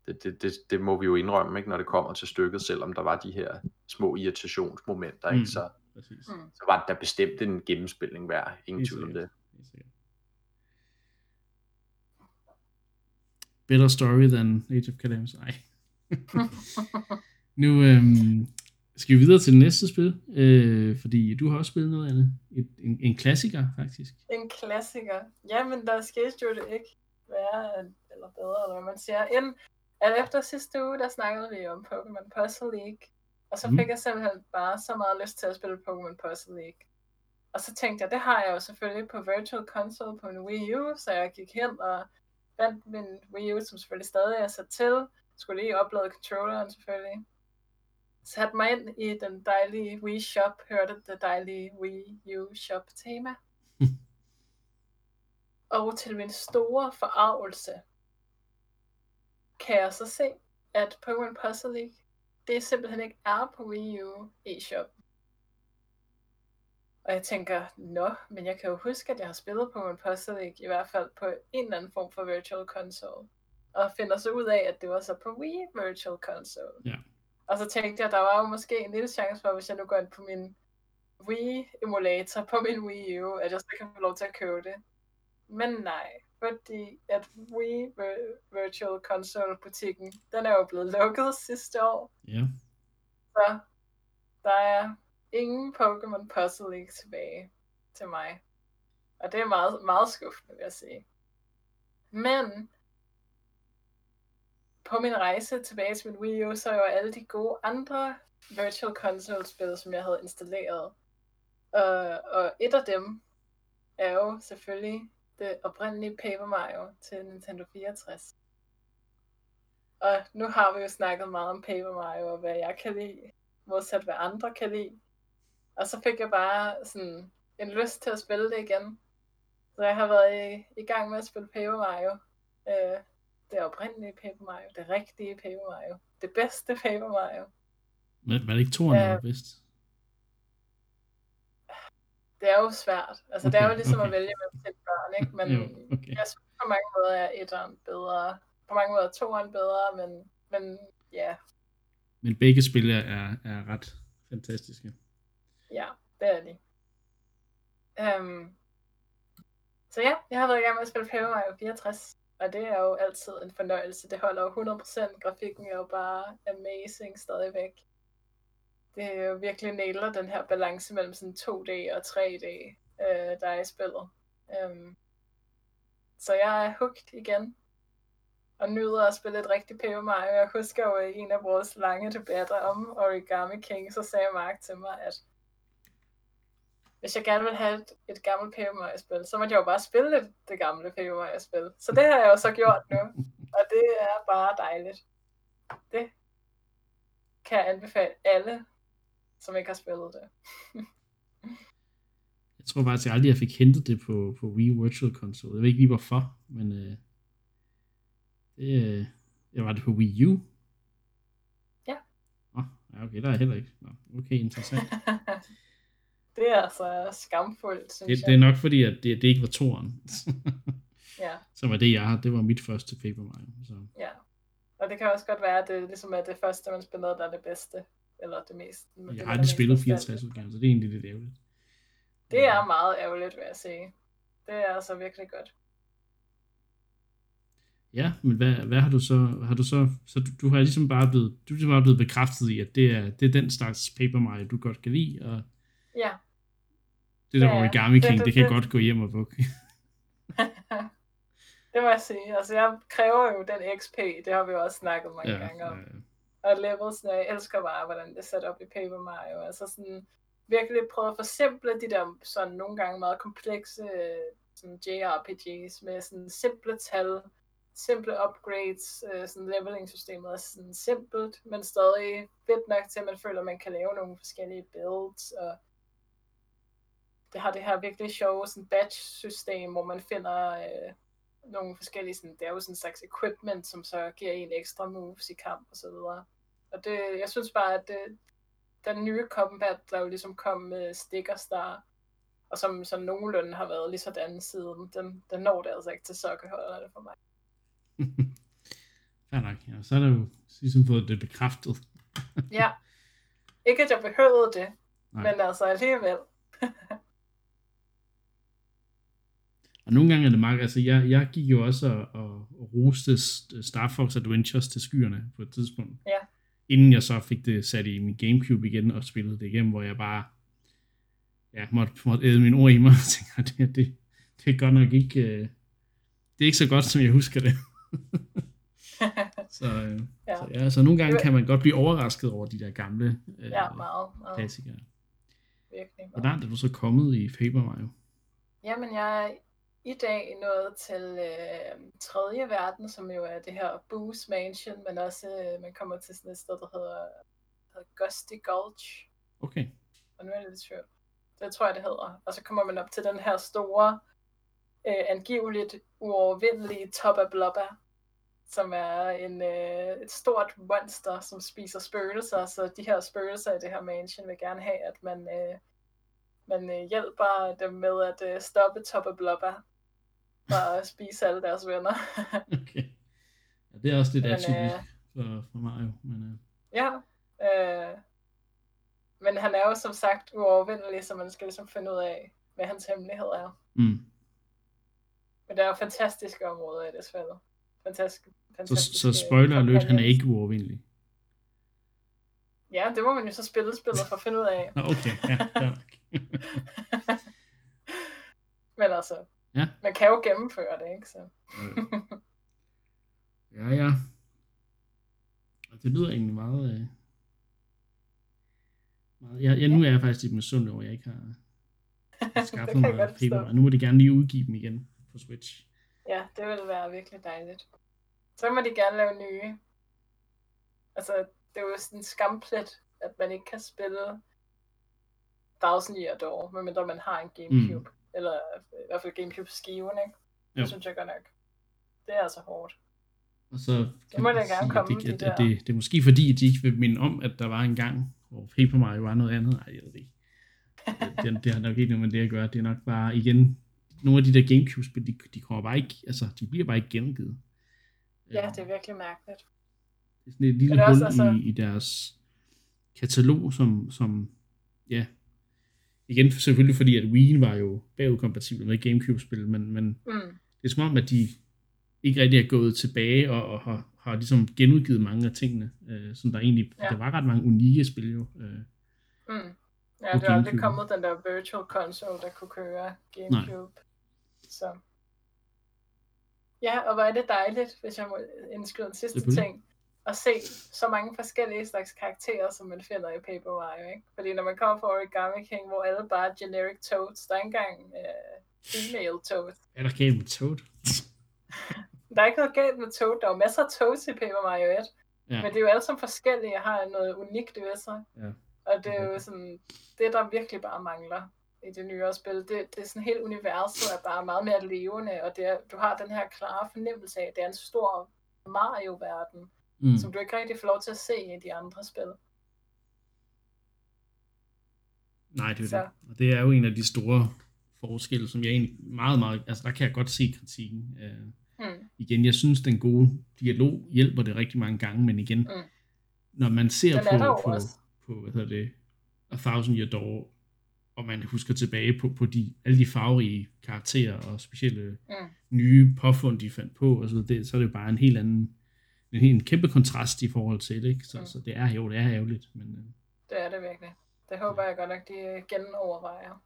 det, det, det, det må vi jo indrømme, ikke, når det kommer til stykket, selvom der var de her små irritationsmomenter, ikke, mm, så, Præcis. så var der bestemt en gennemspilning værd, ingen tvivl om det. Better story than Age of Calamity. Nej. nu øhm, skal vi videre til det næste spil, øh, fordi du har også spillet noget andet. Et, en, en klassiker, faktisk. En klassiker. Jamen, der skete jo det ikke være, eller bedre, eller hvad man siger, end at efter sidste uge, der snakkede vi om Pokémon Puzzle League, og så mm. fik jeg simpelthen bare så meget lyst til at spille Pokémon Puzzle League. Og så tænkte jeg, det har jeg jo selvfølgelig på Virtual Console på en Wii U, så jeg gik hen og fandt min Wii U, som selvfølgelig stadig er sat til. Skulle lige oplade controlleren selvfølgelig. Satte mig ind i den dejlige Wii Shop, hørte det dejlige Wii U Shop tema. og til min store forarvelse, kan jeg så se, at Pokémon Puzzle League, det simpelthen ikke er på Wii U eShop. Og jeg tænker, nå, men jeg kan jo huske, at jeg har spillet Pokémon Puzzle League, i hvert fald på en eller anden form for Virtual Console. Og finder så ud af, at det var så på Wii Virtual Console. Ja. Og så tænkte jeg, der var jo måske en lille chance for, hvis jeg nu går ind på min Wii-emulator på min Wii U, at jeg så kan få lov til at købe det. Men nej, fordi at Wii Virtual Console butikken, den er jo blevet lukket sidste år. Ja. Så der er ingen Pokémon Puzzle League tilbage til mig. Og det er meget, meget skuffende, vil jeg sige. Men på min rejse tilbage til min Wii U, så er jo alle de gode andre Virtual Console-spil, som jeg havde installeret. Og, og et af dem er jo selvfølgelig det oprindelige Paper Mario til Nintendo 64. Og nu har vi jo snakket meget om Paper Mario, og hvad jeg kan lide, modsat hvad andre kan lide. Og så fik jeg bare sådan en lyst til at spille det igen. Så jeg har været i, i gang med at spille Paper Mario. Øh, det oprindelige Paper Mario, det rigtige Paper Mario, det bedste Paper Mario. Men var det ikke toren, der var bedst? Det er jo svært. Altså, okay, det er jo ligesom okay. at vælge mellem børn, ikke? Men jo, okay. jeg synes på mange måder er etteren bedre. På mange måder er toeren bedre, men, men ja. Men begge spil er, er ret fantastiske. Ja, det er de. Um, så ja, jeg har været i gang med at spille Paper Mario 64. Og det er jo altid en fornøjelse. Det holder jo 100%. Grafikken er jo bare amazing stadigvæk. Det er jo virkelig nailer den her balance mellem sådan 2D og 3D, øh, der er i spillet. Øhm, så jeg er hooked igen. Og nyder at spille et rigtigt Paper Mario. Jeg husker jo i en af vores lange debatter om Origami King, så sagde Mark til mig, at hvis jeg gerne vil have et, et gammelt Paper Mario-spil, så måtte jeg jo bare spille det, det gamle Paper Mario-spil. Så det har jeg jo så gjort nu, og det er bare dejligt. Det kan jeg anbefale alle, som ikke har spillet det. jeg tror faktisk, at jeg aldrig jeg fik hentet det på, på Wii Virtual Console. Jeg ved ikke lige hvorfor, men øh, det, øh, jeg var det på Wii U. Ja. Åh, oh, okay, der er heller ikke. Nå, okay, interessant. Det er altså skamfuldt, synes det, jeg. Det er nok fordi, at det, det ikke var toren. ja. Så var det, jeg har. Det var mit første Paper Mario. Så. Ja. Og det kan også godt være, at det ligesom er det første, man spiller, der er det bedste. Eller det mest. Jeg har aldrig spillet 64 udgaven, så det er egentlig lidt ærgerligt. Det er meget ærgerligt, vil jeg sige. Det er altså virkelig godt. Ja, men hvad, hvad har du så, har du så, så du, du har ligesom bare blevet, du er ligesom bare blevet bekræftet i, at det er, det er den slags Paper Mario, du godt kan lide, og Ja. Det der ja, Origami King, det, det, det kan det. godt gå hjem og bukke. det må jeg sige. Altså, jeg kræver jo den XP, det har vi jo også snakket mange ja, gange om. Ja, ja. Og levels, jeg elsker bare, hvordan det er sat op i Paper Mario. Altså sådan, virkelig prøve at forsimple de der sådan nogle gange meget komplekse øh, sådan JRPGs med sådan simple tal, simple upgrades, øh, sådan leveling-systemet er sådan simpelt, men stadig fedt nok til, at man føler, at man kan lave nogle forskellige builds, og det har det her virkelig sjove sådan batch-system, hvor man finder øh, nogle forskellige, sådan, det er jo sådan en slags equipment, som så giver en ekstra moves i kamp og så videre. Og det, jeg synes bare, at det, den nye combat, der jo ligesom kom med stickers der, og som, som nogenlunde har været lige sådan siden, den, den når det altså ikke til sokkeholderne for mig. Fair nok, ja. Så er der jo ligesom fået det bekræftet. ja. Ikke at jeg behøvede det, Nej. men altså alligevel. Og nogle gange er det meget, altså jeg, jeg gik jo også og, og, og roste Star Fox Adventures til skyerne på et tidspunkt. Ja. Inden jeg så fik det sat i min Gamecube igen og spillede det igennem, hvor jeg bare ja, måtte, måtte æde mine ord i mig og tænkte, det, det, det er godt nok ikke, øh, det er ikke så godt, som jeg husker det. så, øh, ja. Så, ja, så nogle gange kan man godt blive overrasket over de der gamle øh, ja, meget, meget. klassikere. Virkelig meget. Hvordan er du så kommet i Paper Mario? Jamen, jeg i dag nået til øh, tredje verden, som jo er det her Boo's Mansion, men også øh, man kommer til sådan et sted, der hedder, hedder Gusty Gulch. Okay. Og nu er det lidt tvivl. Det tror jeg, det hedder. Og så kommer man op til den her store, øh, angiveligt uovervindelige Toppa Blobba, som er en, øh, et stort monster, som spiser spøgelser. Så de her spøgelser i det her mansion vil gerne have, at man, øh, man øh, hjælper dem med at øh, stoppe Toppa Blobba Bare at spise alle deres venner. okay. Ja, det er også lidt atypisk øh, for, for Mario. Men, uh... Ja, Øh, men han er jo som sagt uovervindelig, så man skal ligesom finde ud af, hvad hans hemmelighed er. Mm. Men der er jo fantastiske områder i det spil. Fantastisk, Så, fantastiske så spoiler alert, han er ikke uovervindelig. Ja, det må man jo så spille spillet for at finde ud af. Nå, okay, ja, nok. Men altså, Ja. man kan jo gennemføre det, ikke? Så. ja, ja. Og Det lyder egentlig meget... Øh, meget jeg, jeg, nu er jeg faktisk lidt misundelig over, at jeg ikke har skaffet mig paper. Nu må de gerne lige udgive dem igen på Switch. Ja, det ville være virkelig dejligt. Så må de gerne lave nye. Altså, det er jo sådan en skamplet, at man ikke kan spille Thousand Year Door, medmindre man har en Gamecube. Mm. Eller i hvert fald Gamecube-skiven, ikke? Det Jo. synes jeg godt nok. Det er altså hårdt. Og så kan må man da gerne sige, komme, at, det, de at, at der. det, det er måske fordi, at de ikke vil minde om, at der var en gang, hvor Paper Mario var noget andet. Nej, jeg ved det ikke. Det, det, det har nok ikke noget med det at gøre. Det er nok bare, igen, nogle af de der Gamecube-spil, de, de kommer bare ikke, altså, de bliver bare ikke gengivet. Ja, Øh, det er virkelig mærkeligt. det er sådan et lille det hul altså- i, i deres katalog, som, som ja, igen selvfølgelig fordi, at Wii var jo bagudkompatibel med Gamecube-spil, men, men Mm. det er som om, at de ikke rigtig er gået tilbage og, og har, har ligesom genudgivet mange af tingene, øh, som der egentlig, ja. Der var ret mange unikke spil jo. Øh, Mm. Ja, det er aldrig kommet den der virtual console, der kunne køre Gamecube. Så. Ja, og hvor er det dejligt, hvis jeg må indskyde en sidste ting, at se så mange forskellige slags karakterer, som man finder i Paper Mario, ikke? Fordi når man kommer fra Origami King, hvor alle bare er generic toads, der er ikke engang uh, female toads. er der galt med Toad? Der er ikke noget galt med Toad, der er masser af Toads i Paper Mario 1, Ja. men det er jo alle sammen forskellige og har noget unikt ved sig. Ja. Og det er jo sådan, det der virkelig bare mangler i det nyere spil, det, det er sådan helt universet er bare meget mere levende, og det er, du har den her klare fornemmelse af, at det er en stor Mario-verden, Mm. som du ikke rigtig får lov til at se i de andre spil. Nej, det er Så. det. Og det er jo en af de store forskelle, som jeg egentlig meget, meget, altså der kan jeg godt se kritikken. Øh, Mm. igen, jeg synes, den gode dialog hjælper det rigtig mange gange, men igen, Mm. når man ser er på, på, også. på, hvad hedder det, A Thousand Year Door, og man husker tilbage på, på de, alle de farverige karakterer og specielle Mm. nye påfund, de fandt på, og så, det, så er det jo bare en helt anden, en, helt, en kæmpe kontrast i forhold til det, ikke? Så, Mm. så det er jo, det er ærgerligt, men øh, Det er det virkelig. Det håber jeg godt nok, de genovervejer.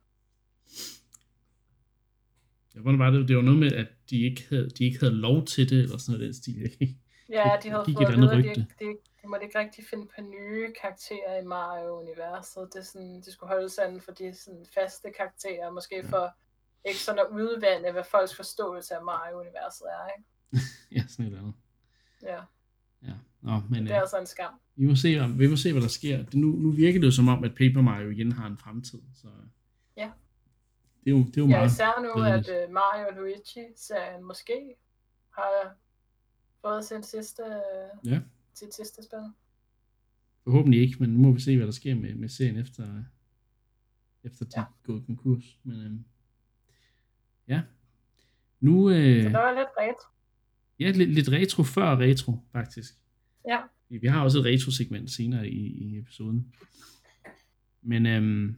ja, hvordan var det? Det var noget med, at de ikke havde, de ikke havde lov til det, eller sådan noget den stil, ikke? Ja, de havde fået et at vide, at de, de, de måtte ikke rigtig finde på nye karakterer i Mario-universet. Det er sådan, de skulle holde sig inden for de sådan, faste karakterer, måske Ja. for ikke sådan at udvande, hvad folks forståelse af Mario-universet er, ikke? ja, sådan et eller andet. Ja, Ja. Nå, men det øh, er altså en skam. vi, må se, om, vi må se, hvad der sker. Det, nu, nu virker det jo som om, at Paper Mario igen har en fremtid, så Ja. det er jo, det er jo Ja, meget især nu, glædeligt. at uh, Mario og Luigi-serien måske har fået sin sidste, Ja. sit sidste spil. Forhåbentlig ikke, men nu må vi se, hvad der sker med, med serien efter, efter de Ja. gået konkurs. Men øhm, ja, nu øh, Så der var lidt retro. Ja, lidt, lidt retro før retro, faktisk. Ja. Vi har også et retro-segment senere i, i episoden. Men øhm,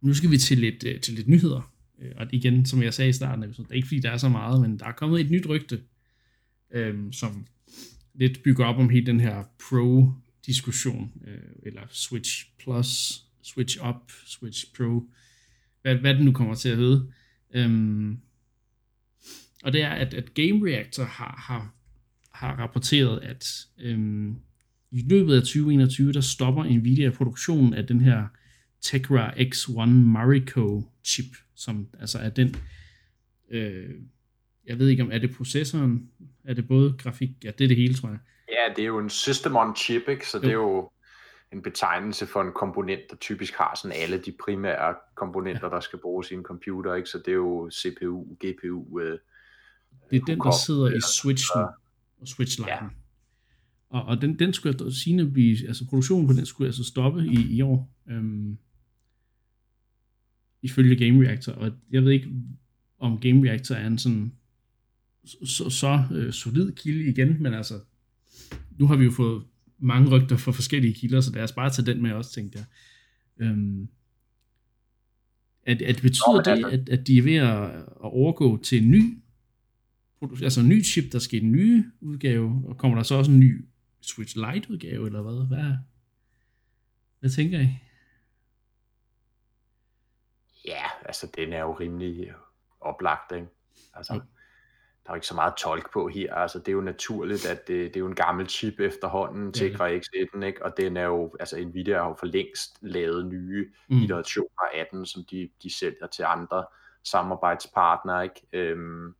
nu skal vi til lidt, øh, til lidt nyheder. Øh, Og igen, som jeg sagde i starten det er ikke fordi, der er så meget, men der er kommet et nyt rygte, øhm, som lidt bygger op om hele den her Pro-diskussion, øh, eller Switch Plus, Switch Up, Switch Pro, hvad, hvad det nu kommer til at hedde. Øhm, og det er, at, at Game Reactor har, har, har rapporteret, at øhm, i løbet af 2021, der stopper Nvidia produktionen af den her Tegra X1 Marico chip, som altså er den, øh, jeg ved ikke om, er det processoren, er det både grafik, ja det er det hele, tror jeg. Ja, det er jo en system on chip, ikke? så det er Jo. jo en betegnelse for en komponent, der typisk har sådan alle de primære komponenter, ja. der skal bruges i en computer. Ikke? Så det er jo CPU, GPU, øh, Det er den, der sidder i switchen og switchline. Ja. Og, og den, den skulle altså sige, blive, altså produktionen på den skulle altså stoppe i, i år. Øhm, ifølge Game Reactor. Og jeg ved ikke, om Game Reactor er en sådan så, så øh, solid kilde igen, men altså, nu har vi jo fået mange rygter fra forskellige kilder, så lad os bare tage den med også, tænkte jeg. Øhm, at, at betyder Nå, det, at, at de er ved at, at overgå til en ny, altså en ny chip, der skal i en nye udgave, og kommer der så også en ny Switch Lite udgave, eller hvad? Hvad, hvad tænker I? Ja, altså den er jo rimelig oplagt, ikke? Altså, Jo. der er jo ikke så meget tolk på her. Altså, det er jo naturligt, at det, det er jo en gammel chip efterhånden, Det er det. Tegra X1, ikke? Og den er jo, altså Nvidia har jo for længst lavet nye Mm. iterationer af den, som de, de sælger til andre samarbejdspartnere, ikke? Øhm,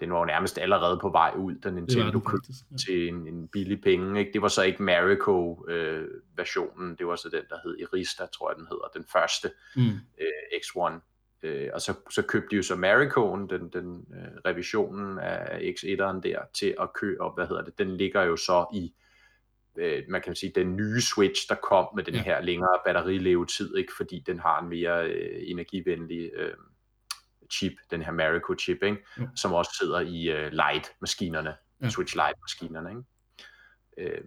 den var jo nærmest allerede på vej ud, da var Nintendo den købte. Ja. til en, en billig penge. Ikke? Det var så ikke Marico-versionen, det var så den, der hed Irista, tror jeg den hedder, den første Mm. øh, X1. Øh, og så, så købte de jo så Maricoen, den, den øh, revisionen af X1'eren der, til at købe, og hvad hedder det, den ligger jo så i, øh, man kan sige, den nye Switch, der kom med den ja. her længere batterilevetid, ikke? fordi den har en mere øh, energivenlig øh, chip, den her Marico chip, ikke? Jo. som også sidder i øh, Lite-maskinerne, ja. Switch Lite-maskinerne. Ikke? Øh,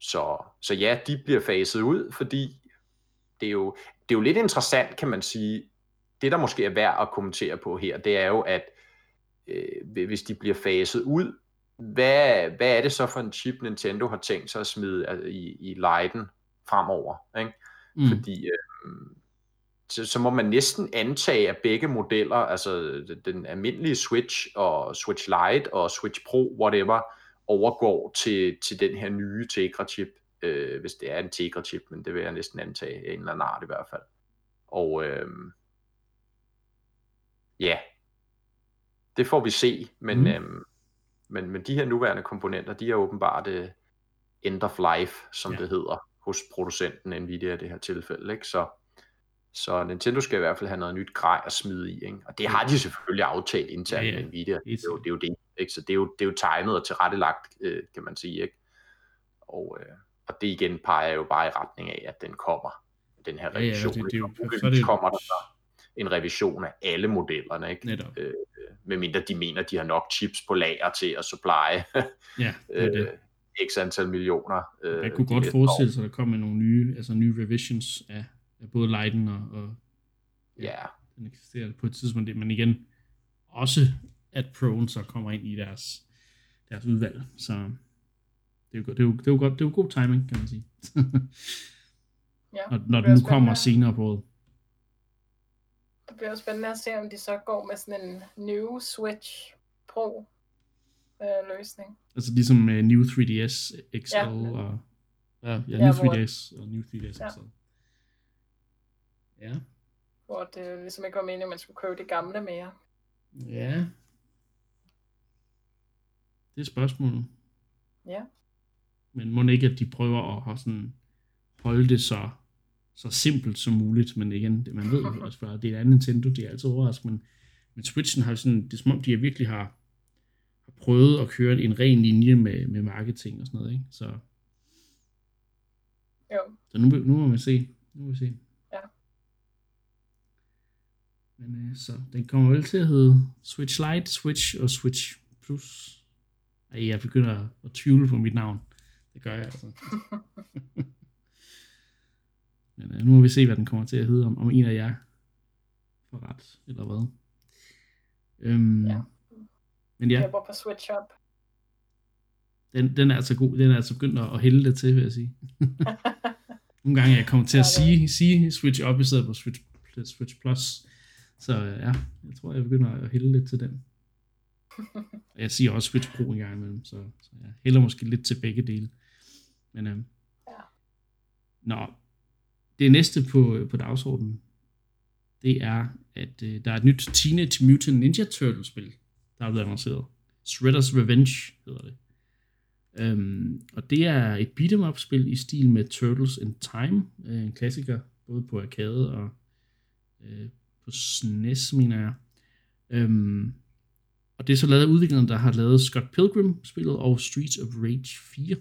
så, så ja, de bliver faset ud, fordi det er, jo, det er jo lidt interessant, kan man sige. Det, der måske er værd at kommentere på her, det er jo, at øh, hvis de bliver faset ud, hvad, hvad er det så for en chip, Nintendo har tænkt sig at smide altså, i, i Lite'en fremover? Ikke? Mm. Fordi øh, så, så må man næsten antage, at begge modeller, altså den almindelige Switch og Switch Lite og Switch Pro, whatever, overgår til, til den her nye Tegra-chip, øh, hvis det er en Tegra-chip, men det vil jeg næsten antage en eller anden art i hvert fald. Og øh, ja, det får vi se, men, Mm. øh, men, men de her nuværende komponenter, de er åbenbart øh, end of life, som ja. det hedder, hos producenten Nvidia i det her tilfælde. Ikke? Så, så Nintendo skal i hvert fald have noget nyt grej at smide i. Ikke? Og det har de selvfølgelig aftalt internt Ja, ja, med Nvidia. Det er, jo, det er jo det. Ikke? Så det er, jo, det er jo tegnet og tilrettelagt, øh, kan man sige. Ikke? Og, øh, og det igen peger jo bare i retning af, at den kommer. Den her Ja, ja, revision. det- det jo- så det- kommer der så en revision af alle modellerne. Ikke? Netop. Øh, medmindre de mener, de har nok chips på lager til at supply Ja, det er det. øh, x antal millioner. Øh, Jeg kunne godt forestille sig, at der kommer nogle nye, altså nye revisions af både Leiden og, og. Ja, den eksisterende på et tidspunkt, men igen, også at Pro'en så kommer ind i deres, deres udvalg, så det er jo, det er jo, det er jo, godt, det er jo god timing, kan man sige. Ja, når, når den nu kommer senere på året. Det bliver jo spændende at se, om de så går med sådan en new Switch Pro øh, løsning. Altså ligesom uh, New 3DS XL Ja. og ja, ja, Ja, New hvor- 3DS og New 3DS Ja. XL. Ja. Hvor det ligesom ikke var meningen, at man skulle købe det gamle mere. Ja. Det er spørgsmålet. Ja. Men må ikke, at de prøver at have sådan, holde det så, så simpelt som muligt, men igen, det, man ved jo også bare, det er et andet Nintendo, det er altid overrasket, men, men Switchen har sådan, det er som om, de virkelig har, har prøvet at køre en ren linje med, med marketing og sådan noget, ikke? Så, Jo, så nu, nu må man se. Nu må vi se. Men øh, så, den kommer vel til at hedde Switch Lite, Switch og Switch Plus. Ej, jeg begynder at, tvivle på mit navn. Det gør jeg altså. Men øh, nu må vi se, hvad den kommer til at hedde, om, om en af jer får ret, eller hvad. Øhm, Ja. Men jeg ja, håber på Switch Up. den, den er altså god. Den er altså begyndt at, hælde det til, vil jeg sige. Nogle gange er jeg kommet til at sige, sige Switch op i stedet for Switch, Switch Plus. Så øh, ja, jeg tror, jeg begynder at hælde lidt til den. Jeg siger også Switch Pro en gang imellem, så, så jeg hælder måske lidt til begge dele. Men øhm, Ja. Nå, det næste på, på dagsordenen, det er, at øh, der er et nyt Teenage Mutant Ninja Turtles spil, der er blevet annonceret. Shredder's Revenge hedder det. Øhm, og det er et beat'em up spil i stil med Turtles in Time, øh, en klassiker, både på arcade og øh, på SNES, mener jeg. Øhm, og det er så lavet af udviklerne, der har lavet Scott Pilgrim-spillet og Streets of Rage 4.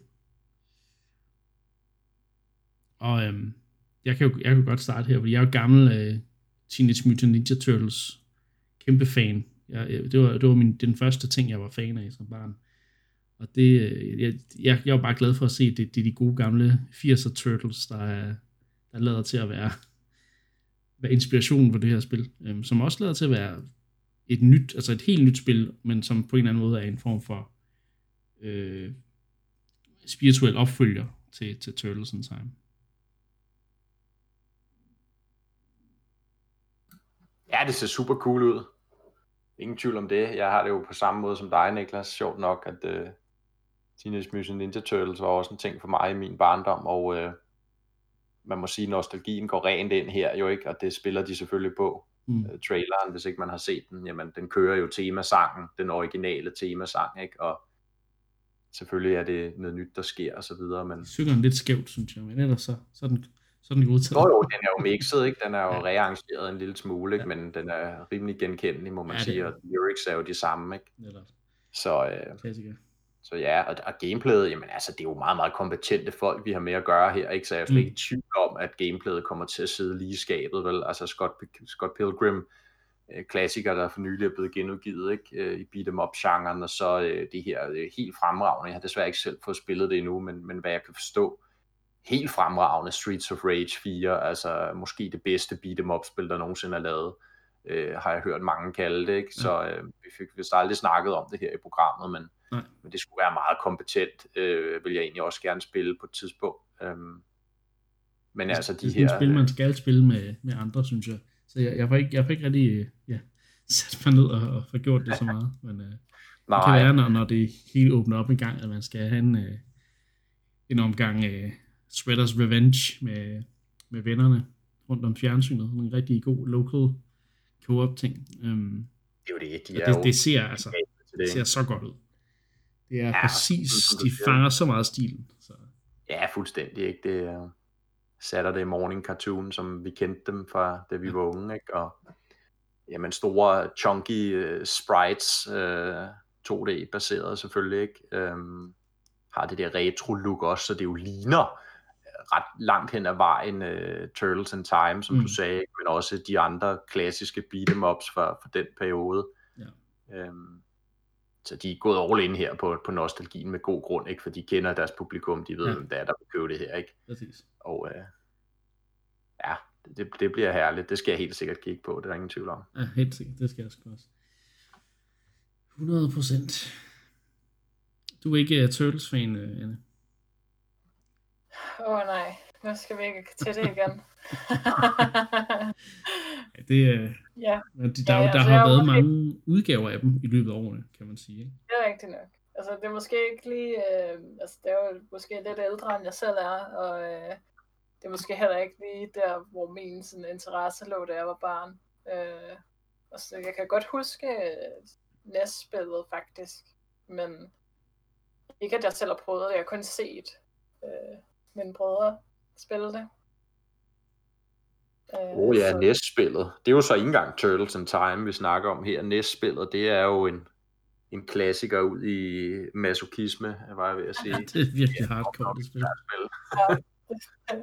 Og øhm, jeg, kan jo, jeg kan jo godt starte her, fordi jeg er jo gammel øh, Teenage Mutant Ninja Turtles kæmpe fan. Jeg, det var, det var min, den første ting, jeg var fan af som barn. Og det, øh, jeg, jeg, jeg var bare glad for at se, at det, det er de gode gamle 80'er Turtles, der, er, der lader til at være, være inspirationen for det her spil. øh, som også lader til at være et nyt, altså et helt nyt spil, men som på en eller anden måde er en form for øh, spirituel opfølger til, til Turtles in Time. Ja, det ser super cool ud. Ingen tvivl om det. Jeg har det jo på samme måde som dig, Niklas. Sjovt nok, at øh, Teenage Mutant Ninja Turtles var også en ting for mig i min barndom, og øh, man må sige, nostalgien går rent ind her jo ikke, og det spiller de selvfølgelig på. Mm. Uh, traileren, hvis ikke man har set den, jamen den kører jo temasangen, den originale temasang, ikke? Og selvfølgelig er det noget nyt, der sker og så videre. Men... Synger den lidt skævt, synes jeg, men ellers så, så er den, så er den godtaget. Jo, jo, den er jo mixet, ikke? Den er jo ja. rearrangeret en lille smule, ikke? Ja. men den er rimelig genkendelig, må man ja, sige, og lyrics er jo de samme, ikke? Netop. Så, øh, så ja, og, og gameplayet, jamen altså, det er jo meget, meget kompetente folk, vi har med at gøre her, ikke? Så jeg er slet mm. ikke i tvivl om, at gameplayet kommer til at sidde lige i skabet, vel? Altså Scott, Scott Pilgrim, øh, klassiker, der for nylig er blevet genudgivet ikke? Øh, i beat'em up genren og så øh, det her helt fremragende. Jeg har desværre ikke selv fået spillet det endnu, men, men hvad jeg kan forstå, helt fremragende Streets of Rage 4, altså måske det bedste beat'em up spil, der nogensinde er lavet, øh, har jeg hørt mange kalde det, ikke? så øh, vi fik vist aldrig snakket om det her i programmet, men, Nej. men det skulle være meget kompetent, øh, vil jeg egentlig også gerne spille på et tidspunkt. Øhm, men det, altså de det her... Det er spil, man skal spille med, med andre, synes jeg. Så jeg, jeg, får ikke, jeg får ikke rigtig ja, sat mig ned og, og få gjort det så meget. Men øh, Nej. det kan være, når, når det hele åbner op en gang, at man skal have en, øh, en omgang øh, Sweaters Revenge med, med vennerne rundt om fjernsynet. En rigtig god local co-op ting. Um, det er jo det, de er det, det ser altså det ser så godt ud. Det er ja, præcis, de fanger så meget stilen. Så. Ja, fuldstændig. Ikke? Det er Saturday Morning Cartoon, som vi kendte dem fra, da vi ja. var unge. Ikke? Og jamen, store, chunky uh, sprites, uh, 2D-baseret selvfølgelig. Ikke? Um, har det der retro look også, så det jo ligner ret langt hen ad vejen uh, Turtles in Time, som mm. du sagde, men også de andre klassiske beat'em ups fra, fra den periode. Ja. Um, så de er gået all in her på, på nostalgien med god grund, ikke? for de kender deres publikum, de ved, ja. hvem der er, der vil købe det her. Ikke? Præcis. Og uh, ja, det, det bliver herligt. Det skal jeg helt sikkert kigge på, det er der ingen tvivl om. Ja, helt sikkert. Det skal jeg også. 100 procent. Du er ikke uh, Turtles-fan, Anne? Åh oh, nej, nu skal vi ikke til det igen. det, uh, ja. Men der, ja, der, der altså, har været måske... mange udgaver af dem i løbet af årene, kan man sige. Ikke? Det er rigtigt nok. Altså, det er måske ikke lige... Øh, altså, det er jo måske lidt ældre, end jeg selv er, og øh, det er måske heller ikke lige der, hvor min sådan, interesse lå, da jeg var barn. Øh, altså, jeg kan godt huske øh, næstspillet, faktisk, men ikke, at jeg selv har prøvet det, jeg har kun set øh, mine brødre spille det. Øh, oh ja, så... næstspillet. Det er jo så ikke engang Turtles in Time, vi snakker om her. Næstspillet, det er jo en, en klassiker ud i masokisme, var jeg ved at sige. det er virkelig hardcore, det spil. Ja.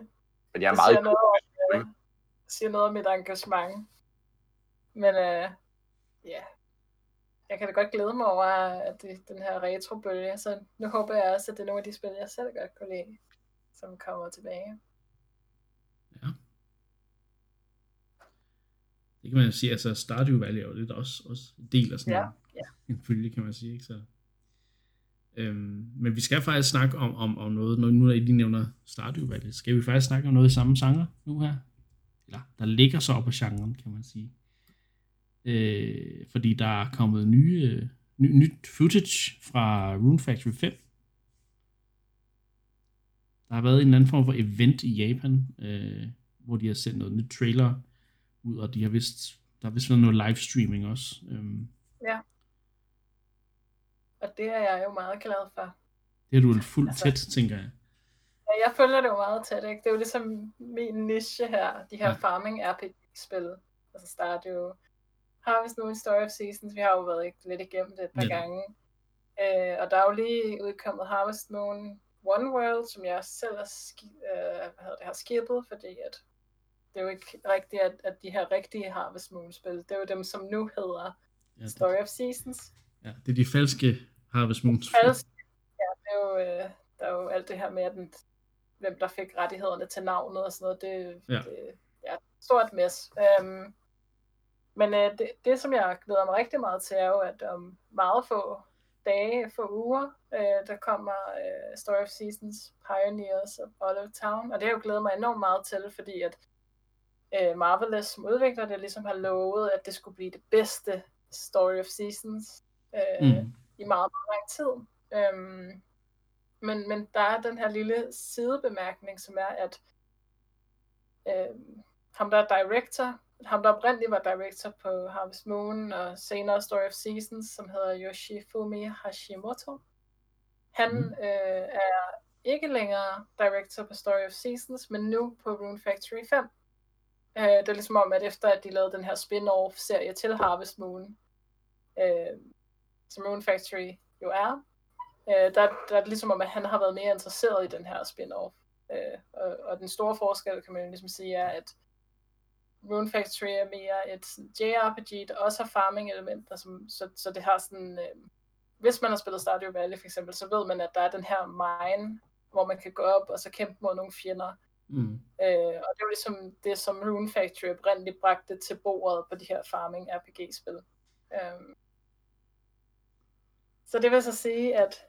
Men jeg er meget... Det siger, noget om, uh, siger noget om mit engagement. Men uh, ja, jeg kan da godt glæde mig over, at det, den her retrobølge, så nu håber jeg også, at det er nogle af de spil, jeg selv godt kunne lide som kommer tilbage. Ja. Det kan man sige, altså Stardew Valley er jo lidt også, også en del af sådan ja, ja. en følge, kan man sige. Ikke? Så, øhm, men vi skal faktisk snakke om, om, om noget, når nu I lige nævner Stardew Valley, skal vi faktisk snakke om noget i samme genre nu her? Eller, der ligger så op på genren, kan man sige. Øh, fordi der er kommet nye, ny, nyt footage fra Rune Factory 5, der har været en eller anden form for event i Japan, øh, hvor de har sendt noget nyt trailer ud, og de har vist, der har vist været noget livestreaming også. Øhm. Ja. Og det er jeg jo meget glad for. Det er du fuldt altså, tæt, tænker jeg. Ja, jeg følger det jo meget tæt, ikke? Det er jo ligesom min niche her, de her ja. farming RPG-spil. Altså Stardew, Harvest Moon, Story of Seasons, vi har jo været lidt igennem det et par ja. gange. Øh, og der er jo lige udkommet Harvest Moon One World, som jeg selv har, ski- øh, hvad det, har skippet, fordi at det er jo ikke rigtigt, at, at de her rigtige Harvest Moon-spil, det er jo dem, som nu hedder ja, Story of Seasons. Ja, det er de falske Harvest Moon-spil. Falske, øh, der er jo alt det her med, at den, hvem der fik rettighederne til navnet og sådan noget. Det, Ja. det ja, stort mess. Øhm, men øh, det, det, som jeg glæder mig rigtig meget til, er jo, at om meget få dage, få uger, øh, der kommer øh, Story of Seasons, Pioneers of Olive Town, og det har jeg jo glædet mig enormt meget til, fordi at øh, Marvelous som udvikler det ligesom har lovet, at det skulle blive det bedste Story of Seasons øh, Mm. i meget, meget lang tid. Øhm, men, men der er den her lille sidebemærkning, som er, at øhm, ham der er director, ham der oprindeligt var director på Harvest Moon og senere Story of Seasons, som hedder Yoshifumi Hashimoto, han Mm. øh, er ikke længere director på Story of Seasons, men nu på Rune Factory 5. Øh, det er ligesom om, at efter at de lavede den her spin-off serie til Harvest Moon, øh, som Rune Factory jo er, øh, der, der er det ligesom om, at han har været mere interesseret i den her spin-off. Øh, og, og den store forskel, kan man jo ligesom sige, er, at Rune Factory er mere et sådan JRPG, der også har farming elementer, som, så, så det har sådan, øh, hvis man har spillet Stardew Valley for eksempel, så ved man, at der er den her mine, hvor man kan gå op og så kæmpe mod nogle fjender. Mm. Øh, og det er jo ligesom det, som Rune Factory oprindeligt bragte til bordet på de her farming RPG-spil. Øh, så det vil så sige, at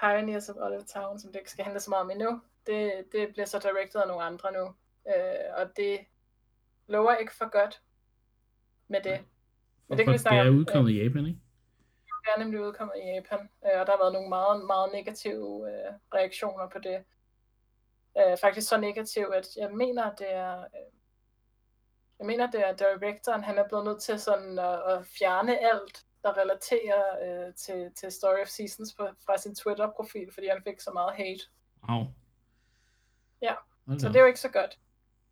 Pioneers of Olive Town, som det ikke skal handle så meget om endnu, det, det bliver så directed af nogle andre nu. Øh, og det lover ikke for godt med det. Men det kan vi det snakke er om. udkommet i Japan, ikke? Det er nemlig udkommet i Japan, øh, og der har været nogle meget, meget negative øh, reaktioner på det. Øh, faktisk så negativ, at jeg mener, det er... Øh, jeg mener, det er directoren, han er blevet nødt til sådan at, at fjerne alt, der relaterer øh, til, til Story of Seasons på, fra sin Twitter-profil, fordi han fik så meget hate. Wow. Ja, Hold Så det er jo ikke så godt.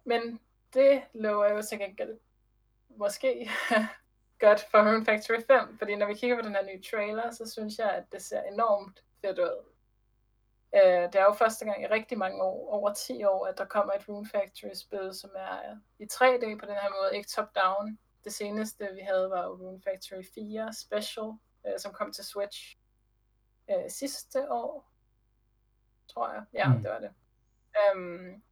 Men det lover jo til gengæld måske godt for Rune Factory 5, fordi når vi kigger på den her nye trailer, så synes jeg, at det ser enormt fedt ud. Øh, det er jo første gang i rigtig mange år, over 10 år, at der kommer et Rune Factory-spil, som er i 3D på den her måde, ikke top-down. Det seneste, vi havde, var jo Rune Factory 4 Special, øh, som kom til Switch øh, sidste år, tror jeg. Ja, Mm. det var det. Um,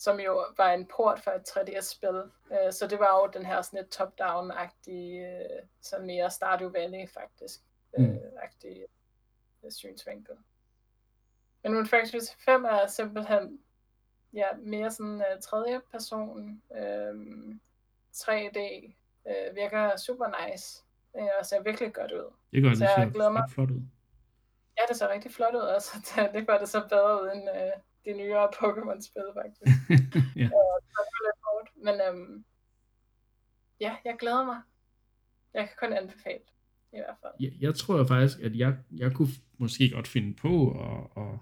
som jo var en port for et 3DS-spil. Uh, så det var jo den her sådan et top-down-agtige, uh, sådan mere Stardew Valley faktisk, uh, Mm. agtige uh, synsvinkel. Men Factory 5 er simpelthen ja, mere sådan uh, tredje person, um, 3D, uh, virker super nice, uh, og ser virkelig godt ud. Det gør det, Så jeg glæder mig. flot ud. Ja, det ser rigtig flot ud også. Det, det gør det så bedre ud end øh, de nyere Pokémon-spil, faktisk. ja. Er hårdt. Men øhm, ja, jeg glæder mig. Jeg kan kun anbefale, i hvert fald. jeg, jeg tror faktisk, at jeg, jeg kunne måske godt finde på at, at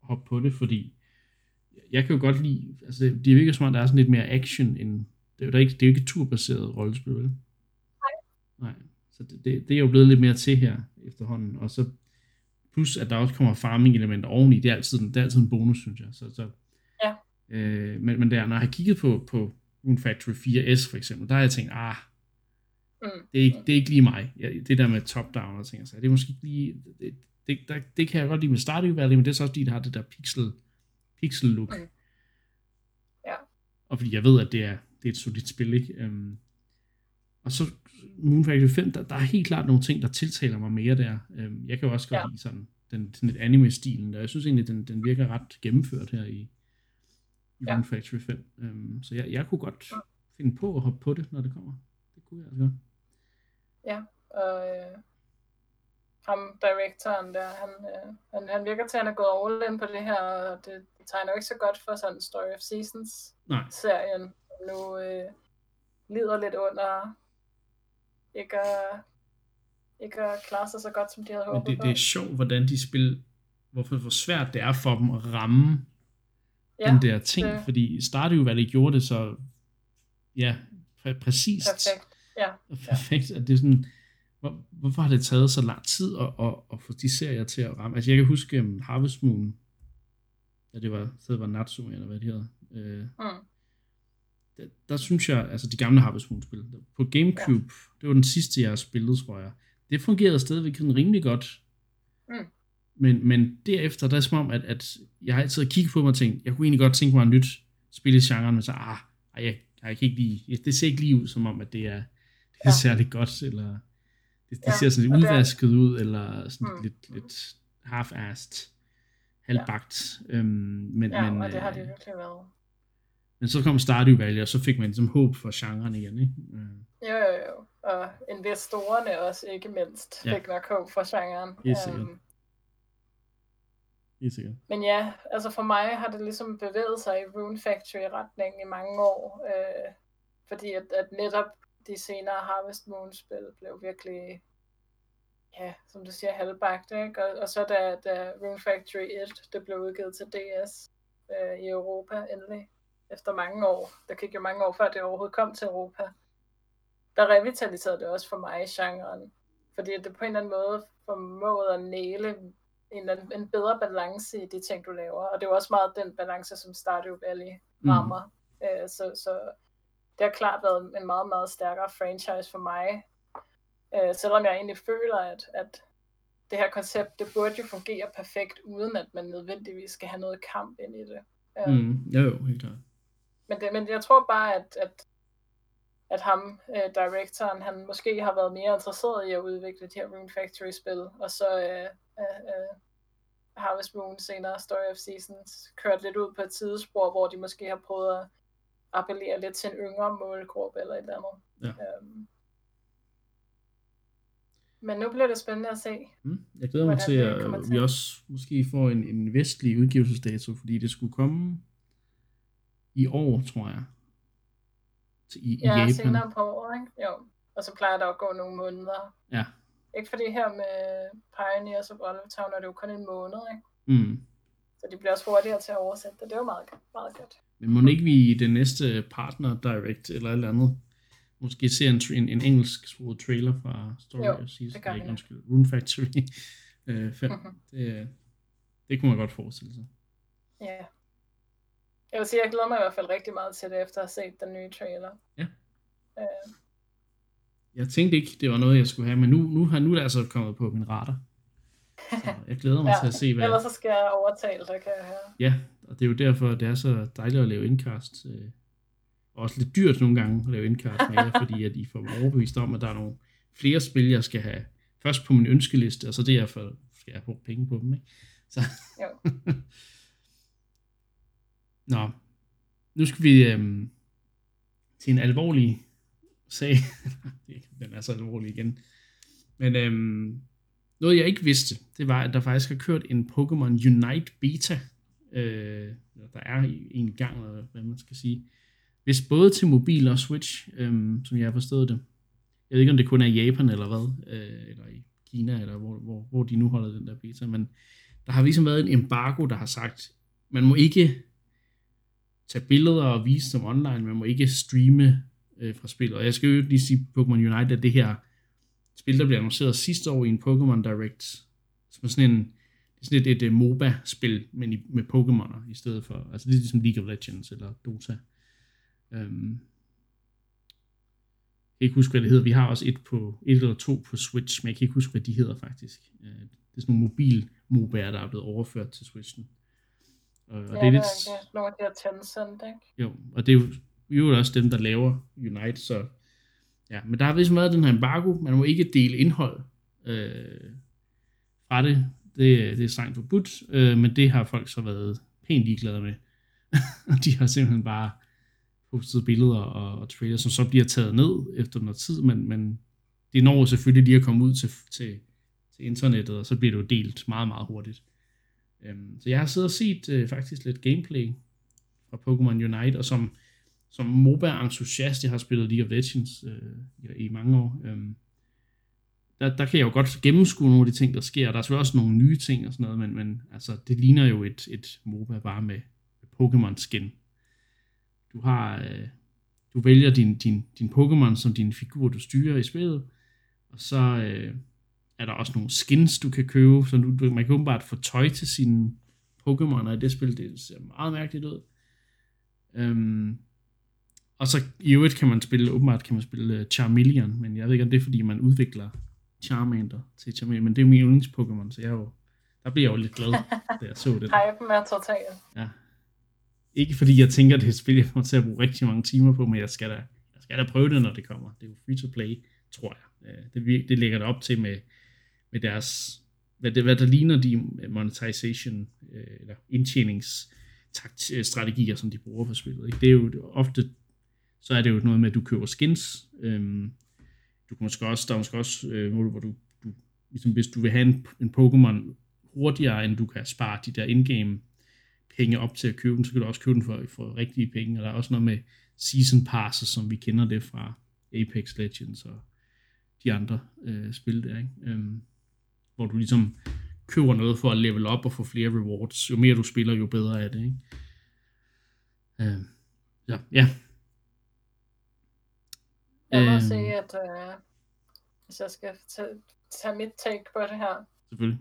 hoppe på det, fordi jeg kan jo godt lide, altså det, det virker som om, der er sådan lidt mere action, end, det er jo, der ikke, det er jo ikke et turbaseret rollespil, vel? Nej. Nej, så det, det, det er jo blevet lidt mere til her efterhånden, og så plus at der også kommer farming elementer oveni, det er altid, det er altid en bonus, synes jeg. Så, så, Ja. øh, men, men der, når jeg har kigget på, på Rune Factory 4S for eksempel, der har jeg tænkt, ah, Mm. det er ikke, det er ikke lige mig. Jeg, det der med top-down og ting, så det er måske ikke lige, det, det, der, det kan jeg godt lide med Stardew Valley, men det er så også fordi, det har det der pixel, pixel look. Mm. Ja. Og fordi jeg ved, at det er, det er et solidt spil, ikke? Um, og så Moon Factory 5, der, der er helt klart nogle ting, der tiltaler mig mere der. Um, jeg kan jo også godt Ja. lide sådan, den, sådan lidt anime-stilen, og jeg synes egentlig, den, den virker ret gennemført her i, i Ja. Moon Factory 5. Um, så jeg, jeg kunne godt finde på at hoppe på det, når det kommer. Det kunne jeg altså godt. Og øh, ham, directoren der, han, øh, han, han virker til, at han er gået all in på det her, og det, det tegner jo ikke så godt for sådan Story of Seasons-serien, nu øh, lider lidt under ikke at, ikke at klare sig så godt, som de havde men håbet det, på. det er sjovt, hvordan de spil, hvorfor hvor svært det er for dem at ramme ja, den der ting, det- fordi Stardew Valley gjorde det så, ja, præ- præcist perfekt. Ja, perfekt, at det er sådan, hvor, hvorfor har det taget så lang tid at, at, at få de serier til at ramme? Altså jeg kan huske um, Harvest Moon, ja det var, det var Natsume, eller hvad det hedder, øh, mm, der, der synes jeg, altså de gamle Harvest Moon-spil, på Gamecube, ja. det var den sidste, jeg har spillet, tror jeg. Det fungerede stadigvæk sådan rimelig godt. Mm. Men, men derefter, der er som om, at, at jeg har altid kigget på mig og tænkt, jeg kunne egentlig godt tænke mig et nyt spil i genren, men så, ah, ej, jeg, jeg kan ikke lige, det ser ikke lige ud som om, at det er, det er ja. særlig godt, eller det, det ja, ser sådan lidt udvasket ud, eller sådan mm. lidt, lidt half-assed, halvbagt. Ja. Øhm, men, ja, men, og det har det virkelig været. Men så kom Stardew Valley, og så fik man ligesom håb for genren igen, ikke? Mm. Jo, jo, jo. Og investorerne også, ikke mindst, ja. fik nok håb for genren. Helt sikkert. Um, Helt sikkert. Men ja, altså for mig har det ligesom bevæget sig i Rune Factory-retningen i mange år. Øh, fordi at, at netop de senere Harvest Moon-spil blev virkelig, ja, som du siger, halvbagt, ikke? Og, og så da, da Rune Factory 1, det blev udgivet til DS øh, i Europa endelig, efter mange år. Der gik jo mange år før det overhovedet kom til Europa. Der revitaliserede det også for mig i genren. Fordi det på en eller anden måde formåede at næle en, en bedre balance i de ting, du laver. Og det er jo også meget den balance, som Stardew Valley mm. rammer. Mm. Øh, så, så det har klart været en meget, meget stærkere franchise for mig. Øh, selvom jeg egentlig føler, at, at det her koncept, det burde jo fungere perfekt, uden at man nødvendigvis skal have noget kamp ind i det. Øh, mm. Jo, jo, helt klart. Men, det, men jeg tror bare, at, at, at ham, øh, directoren, han måske har været mere interesseret i at udvikle de her Rune Factory-spil, og så øh, øh, øh, Harvest Moon senere, Story of Seasons, kørt lidt ud på et sidespor, hvor de måske har prøvet at appellere lidt til en yngre målgruppe eller et eller andet. Ja. Øhm, men nu bliver det spændende at se. Mm, jeg glæder mig til, at vi også måske får en, en vestlig udgivelsesdato, fordi det skulle komme i år, tror jeg. Til, i, ja, i Japan. senere på året, ikke? Jo. Og så plejer der at gå nogle måneder. Ja. Ikke fordi her med Pioneers of Town er det jo kun en måned, ikke? Mm. Så de bliver også hurtigere til at oversætte det. Det er jo meget, meget godt. Men må ikke vi i det næste partner direct eller et eller andet måske se en, en, en engelsk trailer fra Story jo, of Season, det ikke, undskyld, Rune Factory øh, 5. Mm-hmm. Det, det kunne man godt forestille sig. Ja. Jeg vil sige, jeg glæder mig i hvert fald rigtig meget til det, efter at have set den nye trailer. Ja. Øh. Jeg tænkte ikke, det var noget, jeg skulle have, men nu, nu, har, nu er det altså kommet på min radar. Så jeg glæder mig ja, til at se, hvad... Ellers så skal jeg overtale dig, kan jeg høre. Ja, og det er jo derfor, det er så dejligt at lave indkast. Øh, og også lidt dyrt nogle gange at lave indkast med jer, fordi at I får mig overbevist om, at der er nogle flere spil, jeg skal have først på min ønskeliste, og så derfor skal jeg bruge penge på dem. Ikke? Så. Jo. Nå, nu skal vi øhm, til en alvorlig sag. Den er så alvorlig igen. Men øhm, noget jeg ikke vidste, det var, at der faktisk har kørt en Pokémon Unite beta. Øh, der er en gang, eller hvad man skal sige. Hvis både til mobil og Switch, øhm, som jeg har forstået det. Jeg ved ikke, om det kun er i Japan eller hvad, øh, eller i Kina, eller hvor, hvor, hvor de nu holder den der beta, men der har ligesom været en embargo, der har sagt, man må ikke tage billeder og vise dem online, man må ikke streame øh, fra spillet. Og jeg skal jo lige sige Pokémon Unite, at det her spil, der blev annonceret sidste år i en Pokémon Direct, som er sådan en, sådan et, et, et MOBA-spil, men i, med Pokémoner i stedet for, altså det er ligesom League of Legends eller Dota. Um, jeg kan ikke huske, hvad det hedder. Vi har også et, på, et eller to på Switch, men jeg kan ikke huske, hvad de hedder faktisk. Øh, det er sådan nogle mobil MOBA'er, der er blevet overført til Switchen. Og, og ja, det er lidt... det er nogle af de her Tencent, ikke? Jo, og det er jo, jo også dem, der laver Unite, så ja, men der har vist været den her embargo, man må ikke dele indhold øh, fra det, det, det er strengt forbudt, øh, men det har folk så været pænt ligeglade med. og de har simpelthen bare postet billeder og, og trailer, som så bliver taget ned efter noget tid, men, men det når selvfølgelig lige at komme ud til, til, til internettet, og så bliver det jo delt meget, meget hurtigt. Øhm, så jeg har siddet og set øh, faktisk lidt gameplay fra Pokémon Unite, og som, som MOBA-entusiast, jeg har spillet League of Legends øh, i mange år, øhm, der, der kan jeg jo godt gennemskue nogle af de ting, der sker. Der er selvfølgelig også nogle nye ting og sådan noget, men, men altså, det ligner jo et, et MOBA bare med, med Pokémon-skin. Du har... Øh, du vælger din, din, din Pokémon som din figur, du styrer i spillet, og så, øh, er der også nogle skins, du kan købe, så du, man kan åbenbart få tøj til sine Pokémon, i det spil, det ser meget mærkeligt ud. Um, og så i øvrigt kan man spille, åbenbart kan man spille uh, Charmeleon, men jeg ved ikke, om det er, fordi man udvikler Charmander til Charmander, men det er jo min yndlings Pokémon, så jeg er jo, der bliver jeg jo lidt glad, da jeg så det. Hypen er total. Ja. Ikke fordi jeg tænker, det er et spil, jeg kommer til at bruge rigtig mange timer på, men jeg skal da, jeg skal da prøve det, når det kommer. Det er jo free to play, tror jeg. Øh, Det, det lægger det op til med, med deres, hvad, det, hvad der ligner de monetization, øh, eller indtjeningsstrategier, som de bruger på spillet. Ikke? Det er jo ofte, så er det jo noget med, at du køber skins. Øhm, du kan måske også, der er måske også øh, mål, hvor du, du, ligesom hvis du vil have en, en Pokémon hurtigere, end du kan spare de der indgame penge op til at købe den, så kan du også købe den for, for rigtige penge. Og der er også noget med season passes, som vi kender det fra Apex Legends og de andre øh, spil der, ikke? Øhm, hvor du ligesom køber noget for at level op og få flere rewards. Jo mere du spiller, jo bedre er det, ikke? Øhm, ja, ja. Jeg må Øhm. sige, at øh, hvis jeg skal tage, tage mit take på det her, Selvfølgelig.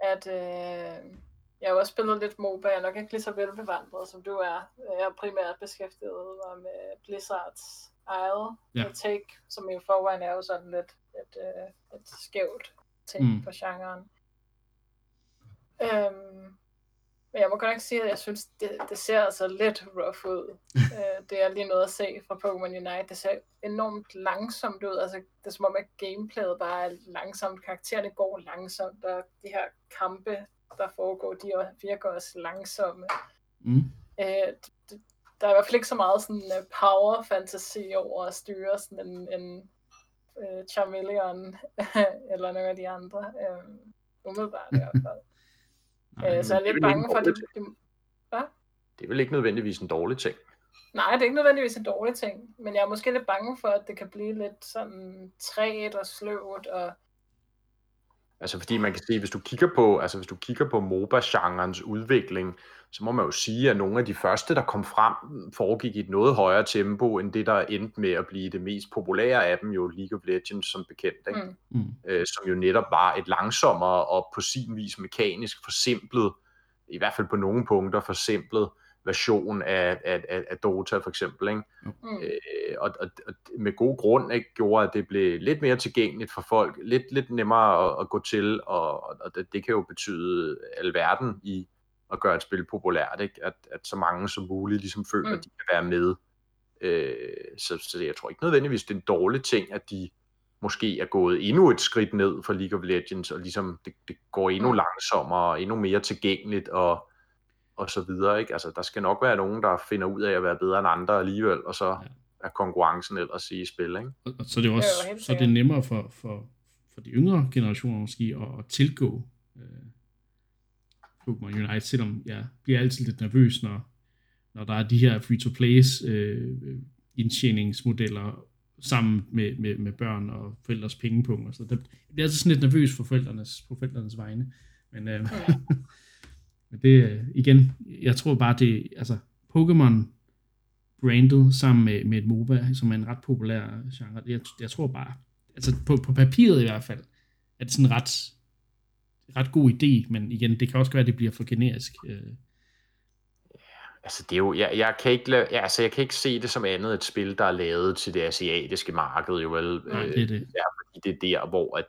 at øh, jeg har også spillet lidt MOBA, jeg er nok ikke lige så velbevandret, som du er. Jeg har primært beskæftiget mig med Blizzards eget Ja. take, som i forvejen er jo sådan lidt et, øh, et skævt take Mm. på genren. Øhm, men jeg må godt nok sige, at jeg synes, det, det ser altså lidt rough ud. øh, det er lige noget at se fra Pokémon Unite. Det ser enormt langsomt ud. Altså, det er som om, at gameplayet bare er langsomt. Karaktererne går langsomt, og de her kampe, der foregår, de er- virker også langsomme. Mm. Øh, der er i hvert fald ikke så meget sådan uh, power fantasy over at styre sådan en, en uh, Charmeleon eller nogle af de andre. Uh, umiddelbart i hvert fald. Nej, Øh, så jeg er lidt bange for, at det, dårligt. det, Det er vel ikke nødvendigvis en dårlig ting. Nej, det er ikke nødvendigvis en dårlig ting, men jeg er måske lidt bange for, at det kan blive lidt sådan træt og sløvt, og Altså fordi man kan se, hvis du kigger på, altså hvis du kigger på MOBA-genrens udvikling, så må man jo sige, at nogle af de første, der kom frem, foregik i et noget højere tempo, end det, der endte med at blive det mest populære af dem, jo League of Legends som bekendt, ikke? mm, Mm. Øh, som jo netop var et langsommere og på sin vis mekanisk forsimplet, i hvert fald på nogle punkter forsimplet version af, af, af, af Dota for eksempel, ikke? mm, Øh, og, og, og med god grund ikke, gjorde, at det blev lidt mere tilgængeligt for folk, lidt, lidt nemmere at, at gå til, og, og det, det kan jo betyde alverden i at gøre et spil populært, ikke? At, at så mange som muligt ligesom føler, Mm. at de kan være med. Øh, så, så jeg tror ikke nødvendigvis, det er en dårlig ting, at de måske er gået endnu et skridt ned for League of Legends, og ligesom det, det går endnu Mm. langsommere, og endnu mere tilgængeligt, og, og så videre. Ikke? Altså, der skal nok være nogen, der finder ud af at være bedre end andre alligevel, og så Ja. er konkurrencen ellers i spil. Ikke? Og, og så er det også Jo, helt så er det nemmere for, for, for de yngre generationer måske at, at tilgå øh, Pokémon Unite, selvom jeg bliver altid lidt nervøs, når, når der er de her free-to-plays øh, indtjeningsmodeller sammen med, med, med børn og forældres pengepunkter. Så der, jeg bliver altid sådan lidt nervøs for forældrenes, på forældrenes vegne. Men, øh, men det igen, jeg tror bare, det altså Pokémon brandet sammen med, med et MOBA, som er en ret populær genre. Jeg, jeg tror bare, altså på, på papiret i hvert fald, er det sådan en ret, ret god idé, men igen, det kan også være, at det bliver for generisk. Øh, Altså, det er jo, jeg, jeg, kan ikke, ja, altså, jeg kan ikke se det som andet et spil, der er lavet til det asiatiske marked, jo vel. nej, Øh, det er det. fordi det er der, hvor at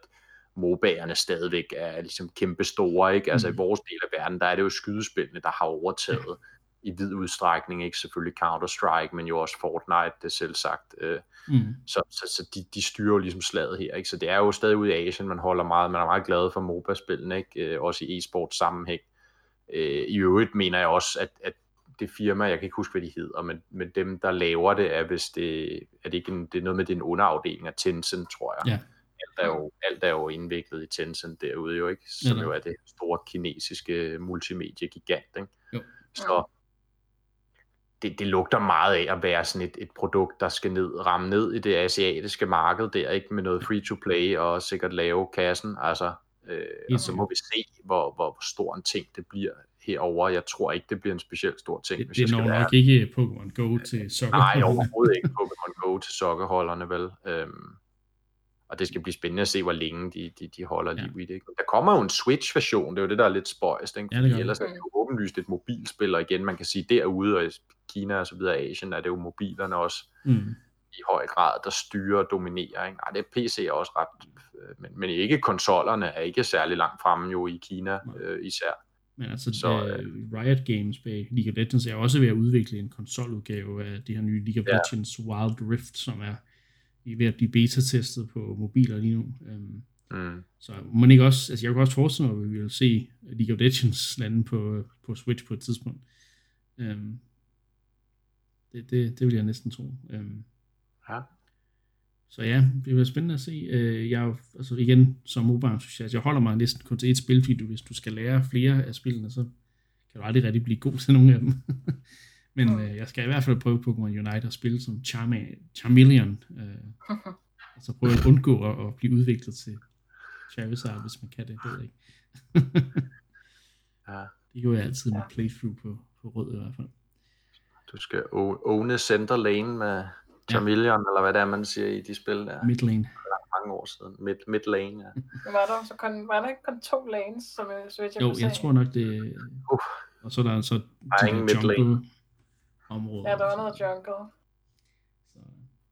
MOBA'erne stadigvæk er ligesom kæmpe store, ikke? Altså Mm. i vores del af verden, der er det jo skydespillene, der har overtaget i vid udstrækning, ikke selvfølgelig Counter-Strike, men jo også Fortnite, det er selv sagt. Øh, Mm. så så, så de, de styrer jo ligesom slaget her, ikke? Så det er jo stadig ude i Asien, man holder meget, man er meget glad for MOBA-spillene, ikke? Øh, også i e-sport sammenhæng. Øh, I øvrigt mener jeg også, at, at det firma, jeg kan ikke huske, hvad de hedder, men, men dem, der laver det, er hvis det, er det ikke en, det er noget med, det er en underafdeling af Tencent, tror jeg. Ja. Alt er, jo, alt er jo indviklet i Tencent derude jo, ikke? Som jo er det store kinesiske multimedie-gigant, ikke? Jo. Så det, det lugter meget af at være sådan et, et produkt, der skal ned, ramme ned i det asiatiske marked der, ikke med noget free-to-play og sikkert lave kassen, altså, øh, og så må vi se, hvor, hvor, stor en ting det bliver herover. Jeg tror ikke, det bliver en specielt stor ting, Det, hvis det jeg skal når være nok ikke Pokémon Go til sokker. Nej, overhovedet ikke Pokémon Go til sokkerholderne, vel? Øhm, og det skal blive spændende at se, hvor længe de, de, de holder Ja. liv i det. Ikke? Der kommer jo en Switch-version, det er jo det, der er lidt spøjst, ikke? Ja, det ellers er det jo åbenlyst et mobilspil, og igen, man kan sige derude, og i Kina og så videre, Asien, er det jo mobilerne også Mm. i høj grad, der styrer og dominerer. Ikke? Nej, det er PC er også ret, øh, men, men ikke konsollerne er ikke særlig langt fremme jo i Kina øh, især. Men altså, så, uh, Riot Games bag League of Legends er også ved at udvikle en konsoludgave af det her nye League of ja. Legends Wild Rift, som er ved at blive beta-testet på mobiler lige nu. Um, mm. Så man ikke også, altså jeg kan også forestille mig, at vi vil se League of Legends lande på, på Switch på et tidspunkt. Um, det, det, det vil jeg næsten tro. Um, ja. Så ja, det bliver spændende at se. Uh, jeg altså igen, som mobile entusiast, jeg holder mig næsten kun til et spil, fordi du, hvis du skal lære flere af spillene, så kan du aldrig rigtig blive god til nogle af dem. Men uh, jeg skal i hvert fald prøve Pokémon Unite og spille som Charma- Charmeleon. Uh, altså prøve at undgå at, at blive udviklet til Charizard, hvis man kan det, det ved jeg ikke. ja. Det gør jeg altid med playthrough på, på rød i hvert fald. Du skal owne center lane med Charmeleon, ja. eller hvad det er, man siger i de spil der. Mid lane. mange år siden. Mid, mid lane, ja. var der, så kun, var der ikke kun to lanes, som Switch Jo, jeg tror nok det... Uh. Og så er der så der er ingen mid lane. Områder. Ja, der var noget jungle. Så,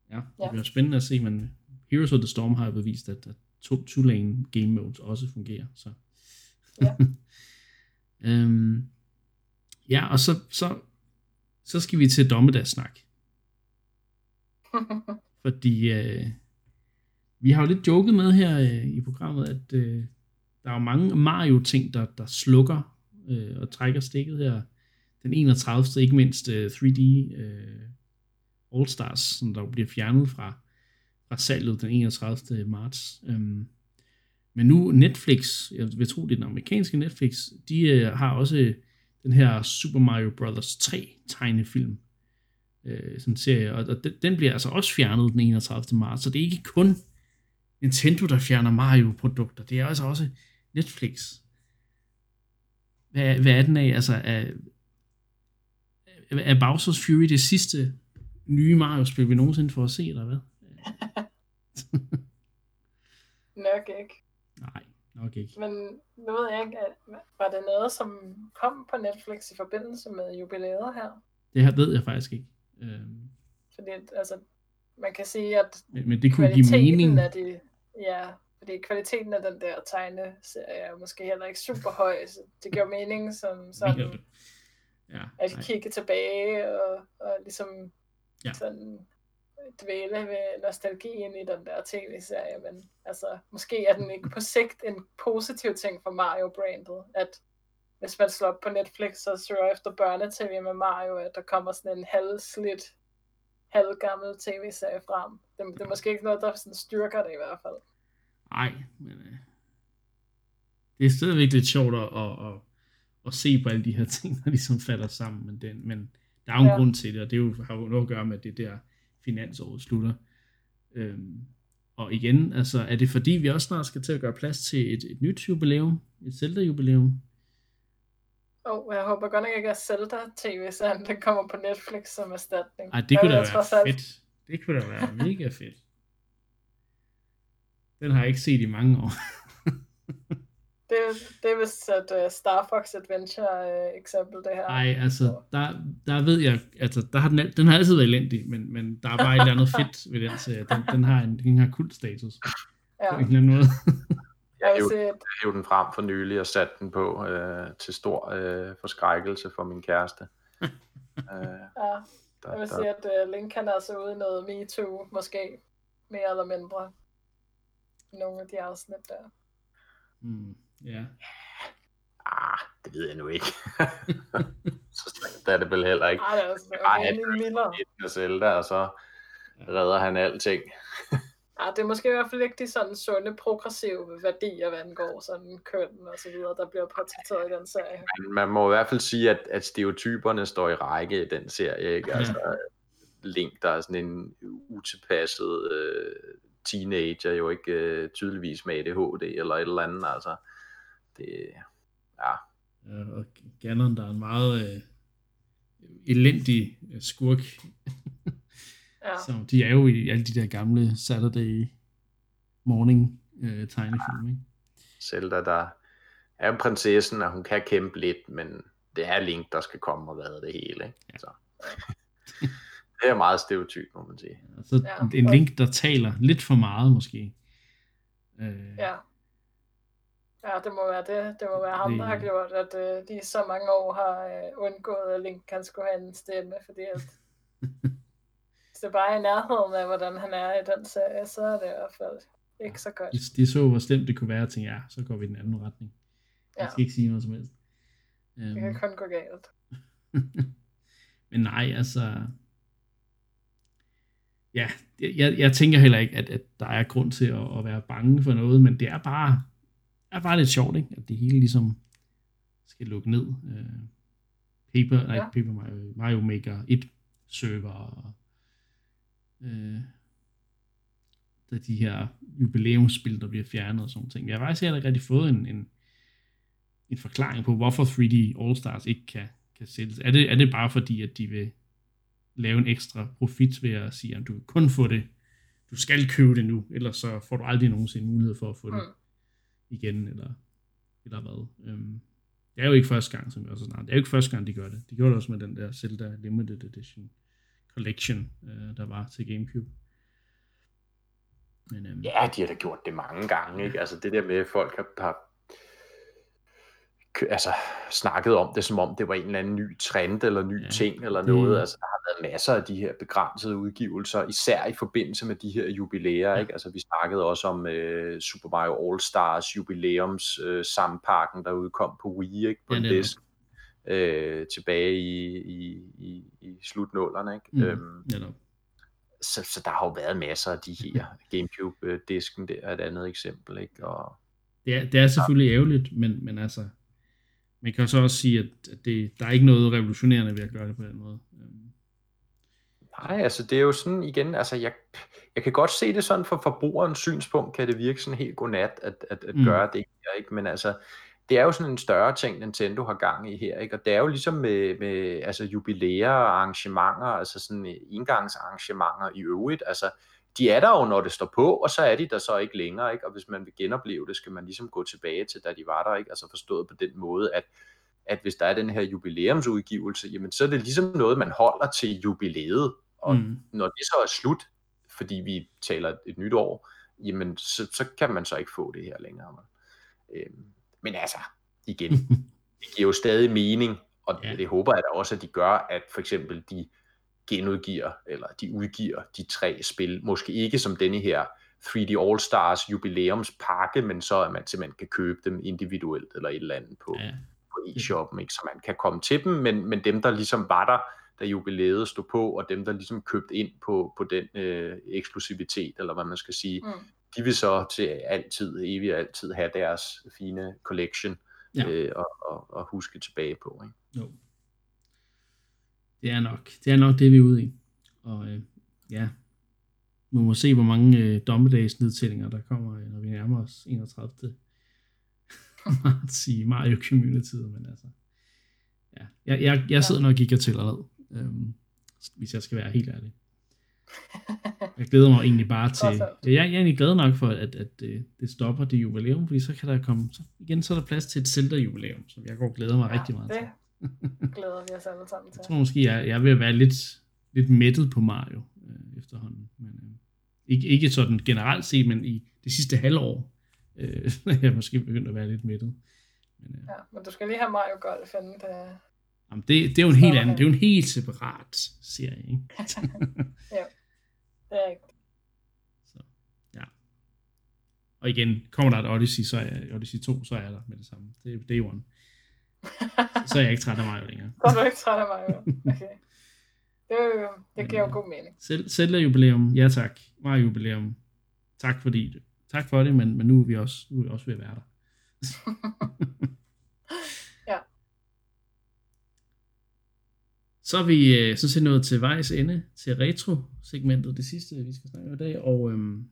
ja, det ja. bliver spændende at se, men Heroes of the Storm har bevist, at, at to, two lane game modes også fungerer. Så. Ja. øhm, ja, og så, så, så skal vi til dommedagssnak. Fordi øh, vi har jo lidt joket med her øh, i programmet, at øh, der er jo mange Mario-ting, der, der slukker øh, og trækker stikket her. Den 31. ikke mindst øh, 3D øh, All-Stars, som der bliver fjernet fra, fra salget den 31. marts. Øhm, men nu Netflix, jeg vil tro det er den amerikanske Netflix, de øh, har også øh, den her Super Mario Bros. 3 tegnefilm, øh, sådan en serie, og, og den, den bliver altså også fjernet den 31. marts, så det er ikke kun Nintendo, der fjerner Mario-produkter, det er altså også Netflix. Hvad, hvad er den af? Altså, er, er Bowser's Fury det sidste nye Mario-spil, vi nogensinde får at se, eller hvad? Nok ikke. Nej, nok ikke. Men nu ved jeg ikke, var det noget, som kom på Netflix i forbindelse med jubilæet her? Det her ved jeg faktisk ikke. Øhm. Fordi altså, man kan sige, at men, men det kunne give mening. Af de, ja, fordi kvaliteten af den der tegneserie er måske heller ikke super høj, så det giver mening som sådan, ja, at kigge tilbage og, og ligesom ja. sådan dvæle ved nostalgien i den der tv-serie, men altså, måske er den ikke på sigt en positiv ting for Mario-brandet, at hvis man slår op på Netflix og søger efter børnetv med Mario, at der kommer sådan en halvslidt, halvgammel tv-serie frem. Det, det er måske ikke noget, der sådan styrker det i hvert fald. Nej, men øh, det er stadigvæk lidt sjovt at, at, at, at se på alle de her ting, der ligesom falder sammen, men, det, men der er jo en ja. grund til det, og det er jo, har jo noget at gøre med, at det der finansåret slutter. Øhm, og igen, altså, er det fordi, vi også snart skal til at gøre plads til et, et nyt jubilæum, et Zelda-jubilæum? Oh, jeg håber godt nok ikke, at Zelda tv-serien den kommer på Netflix som erstatning. Ej, det kunne da være fedt. Det kunne da være mega fedt. Den har jeg ikke set i mange år. det, det er vist et uh, Star Fox Adventure uh, eksempel, det her. Nej, altså, der, der ved jeg, altså, der har den, den har altid været elendig, men, men der er bare et eller andet fedt ved den serie. Den, den har en, den har kultstatus. Ja. På en eller anden måde. jeg hævde den frem for nylig og satte den på øh, til stor øh, forskrækkelse for min kæreste. øh, ja, der, jeg vil der... sige, at uh, Link kan altså ude noget MeToo, måske mere eller mindre. Nogle af de afsnit der. Mm. Ja. Ah, det ved jeg nu ikke. så slemt er det vel heller ikke. Ej, det er også, Ej, han er Zelda, og så redder han alting. ja, det er måske i hvert fald ikke de sådan sunde, progressive værdier, hvad angår sådan køn og så videre, der bliver portrætteret i den serie. Man, man må i hvert fald sige, at, at stereotyperne står i række i den serie, ikke? Altså, Link, der er sådan en utilpasset øh, teenager, jo ikke øh, tydeligvis med ADHD eller et eller andet, altså det, ja. ja og Ganon, der er en meget øh, elendig øh, skurk. ja. Så de er jo i alle de der gamle Saturday morning øh, tegnefilm, ikke? Zelda, der er prinsessen, og hun kan kæmpe lidt, men det er Link, der skal komme og være det hele, ikke? Ja. Så. det er meget stereotyp, må man sige. Altså, Ja. en Link, der taler lidt for meget, måske. Øh, Ja. Ja, det må være det. Det må være ham, der har gjort, at øh, de så mange år har øh, undgået, at Link kan skulle have en stemme, fordi at hvis det bare er i nærheden af, hvordan han er i den serie, så er det i hvert fald ikke så godt. de, de så, hvor slemt det kunne være, og tænkte, ja, så går vi i den anden retning. Jeg Ja. skal ikke sige noget som helst. Det kan Øhm, kun gå galt. Men nej, altså... Ja, jeg, jeg tænker heller ikke, at, at der er grund til at, at være bange for noget, men det er bare, er bare lidt sjovt, ikke? at det hele ligesom skal lukke ned. Øh, Paper, nej, Ja. ja. Paper Mario, Mario Maker 1 server, øh, der er de her jubilæumsspil, der bliver fjernet og sådan ting. Jeg har faktisk heller ikke rigtig fået en, en, en forklaring på, hvorfor 3D All-Stars ikke kan, kan sælges. Er det, er det bare fordi, at de vil lave en ekstra profit ved at sige, at du kun få det, du skal købe det nu, ellers så får du aldrig nogensinde mulighed for at få det Mm igen, eller, eller hvad. Øhm, det er jo ikke første gang, som jeg også snart. Det er jo ikke første gang, de gør det. De gjorde det også med den der Zelda Limited Edition Collection, øh, der var til Gamecube. Men, øhm, Ja, de har da gjort det mange gange, ikke? Altså det der med, at folk har, har altså, snakket om det, som om det var en eller anden ny trend, eller ny Ja, ja, ting, eller noget. Altså, der har været masser af de her begrænsede udgivelser, især i forbindelse med de her jubilæer, Ja. ikke? Altså, vi snakkede også om øh, Super Mario All-Stars jubilæums øh, sammenpakken, der udkom på Wii, ikke? På Ja, en disk. Øh, tilbage i, i, i, i slutnullerne, ikke? Mm. Øhm, netop. så, så der har jo været masser af de her Gamecube-disken, det er et andet eksempel, ikke? Og, Det er, det er selvfølgelig ærgerligt, men, men altså, man kan jo så også sige, at, det, der er ikke noget revolutionerende ved at gøre det på den måde. Øhm, nej, altså det er jo sådan igen, altså jeg, jeg kan godt se det sådan fra forbrugerens synspunkt, kan det virke sådan helt godnat at, at, at Mm. gøre det her, ikke? Men altså, det er jo sådan en større ting, Nintendo har gang i her, ikke? Og det er jo ligesom med, med altså jubilæer og arrangementer, altså sådan engangsarrangementer i øvrigt, altså de er der jo, når det står på, og så er de der så ikke længere, ikke? Og hvis man vil genopleve det, skal man ligesom gå tilbage til, da de var der, ikke? Altså forstået på den måde, at, at hvis der er den her jubilæumsudgivelse, jamen så er det ligesom noget, man holder til jubilæet, og mm, når det så er slut, fordi vi taler et nyt år, jamen så, så kan man så ikke få det her længere. Øhm, men altså, igen, det giver jo stadig mening, og ja. det håber jeg da også, at de gør, at for eksempel de genudgiver, eller de udgiver de tre spil, måske ikke som denne her 3D All-Stars jubilæumspakke, men så at man simpelthen kan købe dem individuelt, eller et eller andet på, ja, på e-shoppen, ikke? så man kan komme til dem, men, men dem, der ligesom var der, da jubilæet stod på, og dem, der ligesom købte ind på, på den øh, eksklusivitet, eller hvad man skal sige, Mm. de vil så til altid, evigt og altid have deres fine collection Ja. øh, og, og, og huske tilbage på. Ikke? jo. Det er nok, det er nok det, vi er ude i. Og øh, ja, vi må se, hvor mange øh, dommedagsnedtællinger, der kommer, øh, når vi nærmer os 31. marts i Mario Community, men altså, ja, jeg, jeg, jeg sidder nok og kigger til allerede, øhm, hvis jeg skal være helt ærlig. Jeg glæder mig egentlig bare til, jeg, jeg er egentlig glad nok for, at, at, at det, det stopper det jubilæum, fordi så kan der komme, så, igen så er der plads til et Zelda-jubilæum, som jeg går og glæder mig ja, rigtig meget til. Glæder vi os alle sammen til. Jeg tror måske, jeg, jeg vil være lidt, lidt mættet på Mario øh, efterhånden. Men, øh, ikke, ikke sådan generelt set, men i det sidste halvår øh, jeg måske begyndt at være lidt mættet. Men, øh, Ja, men du skal lige have Mario Golf inden det... jamen, det, det er jo en helt anden, det er jo en helt separat serie, ikke? Det er ikke... Så, ja. Og igen, kommer der et Odyssey, så er Odyssey 2, så er der med det samme. Det er day one. Så er jeg ikke træt af Mario længere. Så er du ikke træt af Mario. Okay. Det, det giver jo god mening. Selv, Zelda jubilæum, ja tak. Mario jubilæum, tak fordi tak for det, men, men nu er vi også, nu er vi også ved at være der. Ja. Så er vi øh, sådan set nået til vejs ende til retro-segmentet, det sidste, vi skal snakke om i dag, og øhm,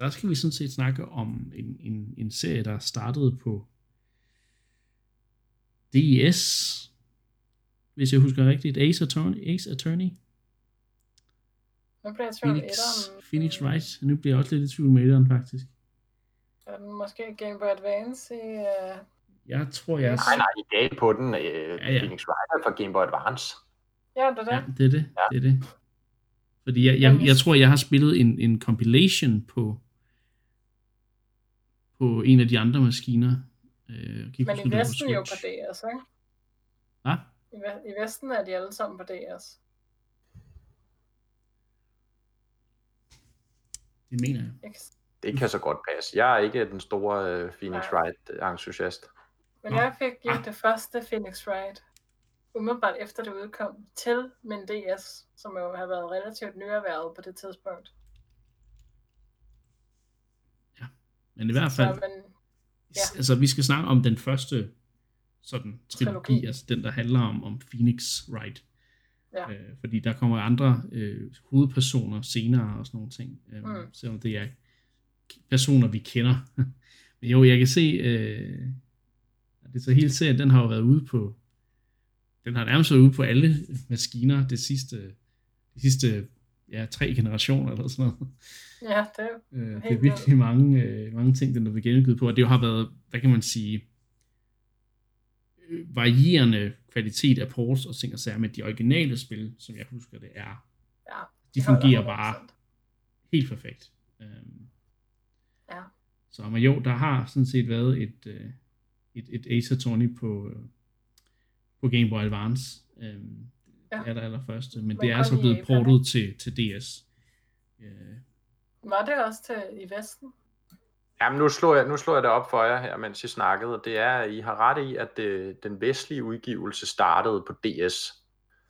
der skal vi sådan set snakke om en, en, en serie, der startede på DES, hvis jeg husker rigtigt, Ace Attorney, Ace Attorney Nu bliver jeg i tvivl. Phoenix, Phoenix Wright. Nu bliver jeg også lidt i tvivl med etteren, faktisk. Er den måske Game Boy Advance i... Uh... Jeg tror, jeg... Nej, nej, i dag på den, øh, Ja, ja, ja. ja. Phoenix Wright er fra Game Boy Advance. Ja, det er det. Ja, det er det. Det er det. Fordi jeg, jeg, jeg tror, jeg har spillet en, en compilation på på en af de andre maskiner. Øh, ikke Men i Vesten jo på. DS, ikke? Hvad? I, Ve- I Vesten er de alle sammen på DS. Det mener jeg. Det kan så godt passe. Jeg er ikke den store øh, Phoenix. Wright-entusiast. Men jeg fik jo Ah. det første Phoenix Wright, umiddelbart efter det udkom, til min DS, som jo har været relativt nyerhvervet på det tidspunkt. Men i hvert fald, Så, men, Ja. altså vi skal snakke om den første sådan trilogi, Trilogi. altså den, der handler om, om Phoenix Wright. Ja. Øh, fordi der kommer andre øh, hovedpersoner senere og sådan nogle ting, øh, Mm. selvom det er personer, vi kender. Men jo, jeg kan se, øh, at det så hele serien, den har jo været ude på, den har nærmest været ude på alle maskiner det sidste, de sidste ja, tre generationer eller sådan noget. ja, det er jo Øh, det er virkelig mange, øh, mange ting, den er blevet genudgivet på, og det har været, hvad kan man sige, øh, varierende kvalitet af ports og ting og sager med de originale spil, som jeg husker det er. Ja, De fungerer 100%. bare helt perfekt. Øhm, Ja. Så men jo, der har sådan set været et, øh, et, et Ace Attorney på, øh, på Game Boy Advance. Øhm, Ja. Det er der allerførste, men Men det er så i blevet portet til, til DS. Øh, Var det også til i Vesten? Jamen, nu slår, jeg, nu slår jeg det op for jer her, mens I snakkede. Det er, at I har ret i, at det, den vestlige udgivelse startede på DS.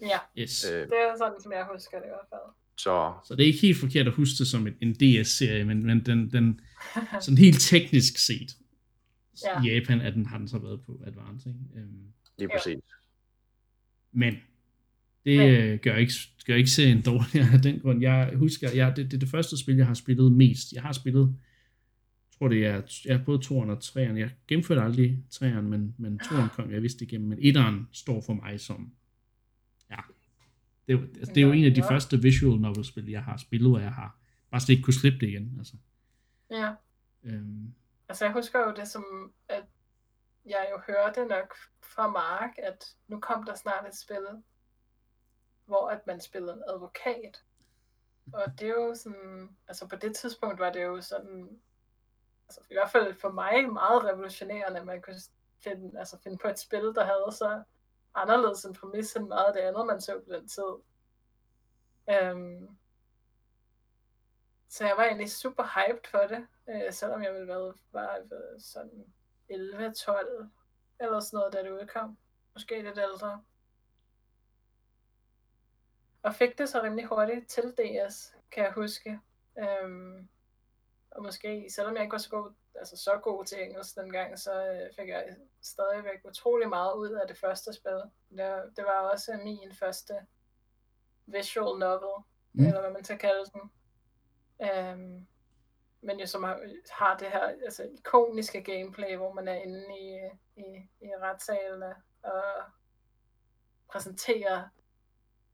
Ja, yes. Øh, det er sådan, som jeg husker det i hvert fald. så Så det er ikke helt forkert at huske det som en, en DS-serie, men, men den, den sådan helt teknisk set, Ja. i Japan er den, har den så været på Advance. Ikke? Øhm, lige Ja. præcis. men det øh, gør ikke, gør ikke serien dårligere af den grund. Jeg husker, jeg, det, det er det første spil, jeg har spillet mest. Jeg har spillet, jeg tror det er, jeg er både 2'eren og 3'eren. Jeg gennemførte aldrig 3'eren, men, men 2'eren kom jeg vidste igennem. Men 1'eren står for mig som, ja, det, altså, det er jo en af de første visual novel-spil, jeg har spillet, og jeg har bare slet ikke kunne slippe det igen. Altså. Ja, Øhm, altså jeg husker jo det som, at jeg jo hørte nok fra Mark, at nu kom der snart et spil, hvor at man spillede en advokat. Og det er jo sådan, altså på det tidspunkt var det jo sådan, altså i hvert fald for mig meget revolutionerende, at man kunne finde, altså finde på et spil, der havde så anderledes en præmis end meget af det andet, man så på den tid. Øhm, så jeg var egentlig super hyped for det, øh, selvom jeg ville være var øh, sådan 11-12 eller sådan noget, da det udkom. Måske lidt ældre. Og fik det så rimelig hurtigt til DS, kan jeg huske. Øhm, og måske, selvom jeg ikke var så god, altså så god til engelsk dengang, så øh, fik jeg stadigvæk utrolig meget ud af det første spil. Det, det var også min første visual novel, Mm. eller hvad man skal kalde den. Øhm, men jo som har, har det her altså, ikoniske gameplay, hvor man er inde i, i, i retssalene og præsenterer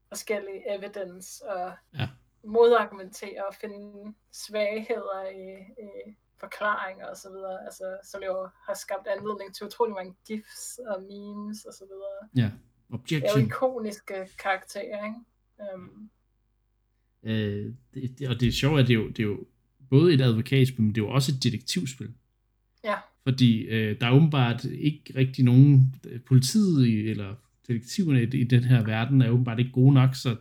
forskellige evidence og Ja. modargumentere og finde svagheder i, i forklaringer og så videre, altså, som jo har skabt anledning til utrolig mange gifs og memes og så videre. ja, Det er jo objection. ikoniske karakterer, ikke? Um, Øh, det, det, og det er sjovt, at det er, jo, det er jo både et advokatspil, men det er jo også et detektivspil. ja, Fordi øh, der er åbenbart ikke rigtig nogen, øh, politiet eller detektiverne i, i den her verden er åbenbart ikke gode nok, så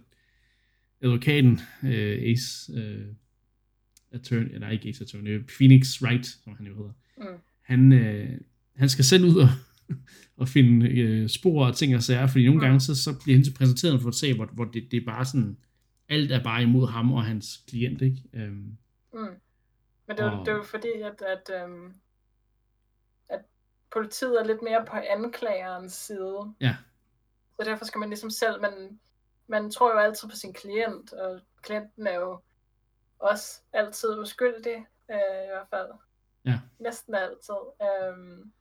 advokaten øh, Ace øh, Attorney, eller ikke Ace Attorney, Phoenix Wright, som han jo hedder, mm, han, øh, han skal selv ud og, og finde øh, spor og ting og sager, fordi nogle Mm. gange så, så bliver han til præsenteret for et sag, hvor, hvor det, det er bare sådan, alt er bare imod ham og hans klient, ikke? Øhm, mm. Men det er, jo, Og- det jo fordi, at, at, um, at politiet er lidt mere på anklagerens side. ja, Så derfor skal man ligesom selv, man, man tror jo altid på sin klient, og klienten er jo også altid uskyldig, øh, i hvert fald. Ja. Næsten altid. Øhm,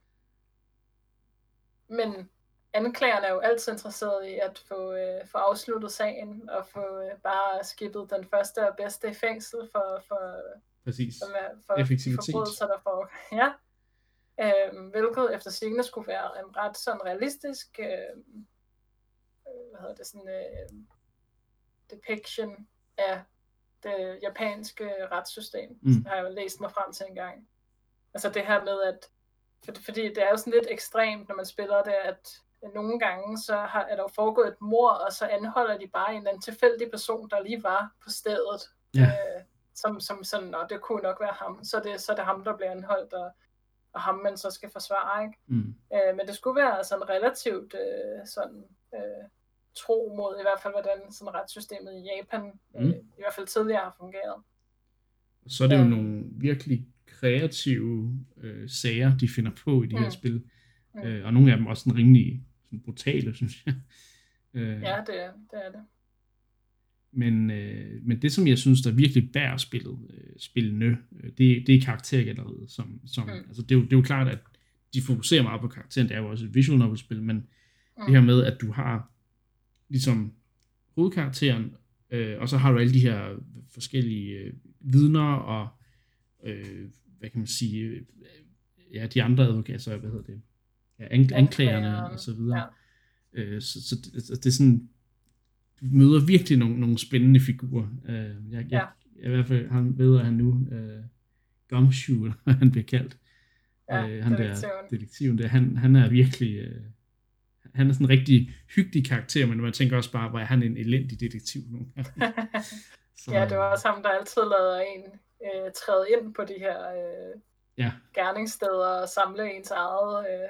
men anklageren er jo altid interesseret i at få, øh, få afsluttet sagen, og få øh, bare skippet den første og bedste i fængsel for, for, præcis. for, for de Effektivitet. forbrydelser, der får. Ja. Øhm, hvilket efter sigende skulle være en ret sådan realistisk øh, hvad hedder det, sådan, øh, depiction af det japanske retssystem, Mm. har jeg jo læst mig frem til en gang. Altså det her med, at for, fordi det er jo sådan lidt ekstremt, når man spiller det, at nogle gange så har, er der jo foregået et mor, og så anholder de bare en eller anden tilfældig person, der lige var på stedet. Ja. Øh, som, som sådan, nå, det kunne nok være ham. Så det, så er det ham, der bliver anholdt, og, og ham man så skal forsvare, ikke? Mm. Øh, men det skulle være sådan relativt øh, sådan, øh, tro mod i hvert fald, hvordan sådan retssystemet i Japan øh, Mm. i hvert fald tidligere har fungeret. Så er det jo Ja. nogle virkelig kreative øh, sager, de finder på i de her Mm. spil. Mm. Øh, og nogle af dem også sådan rimelig sådan brutale, synes jeg. Øh, Ja, det er det. Er det. Men, øh, men det, som jeg synes, der virkelig bærer spillet, øh, spillene, øh, det, det er karaktergalleriet. Som, som, Mm. altså, det, er jo, det er jo klart, at de fokuserer meget på karakteren. Det er jo også et visual novel-spil, men Mm. det her med, at du har ligesom hovedkarakteren, øh, og så har du alle de her forskellige øh, vidner og, øh, hvad kan man sige, øh, ja, de andre advokater, altså, hvad hedder det, ja, an- anklagerne og så videre. ja. Øh, så, så det, det er sådan, du møder virkelig nogle, nogle spændende figurer. Øh, jeg, jeg, jeg, i hvert fald han ved, at han nu, øh, Gumshoe, han bliver kaldt, Ja, øh, han der detektiven. detektiven der, han, han er virkelig, øh, han er sådan en rigtig hyggelig karakter, men man tænker også bare, hvor er han en elendig detektiv gange. Så, ja, det var også ham, der altid lader en øh, træde ind på de her øh, Ja, gerningssteder og samle ens eget, øh,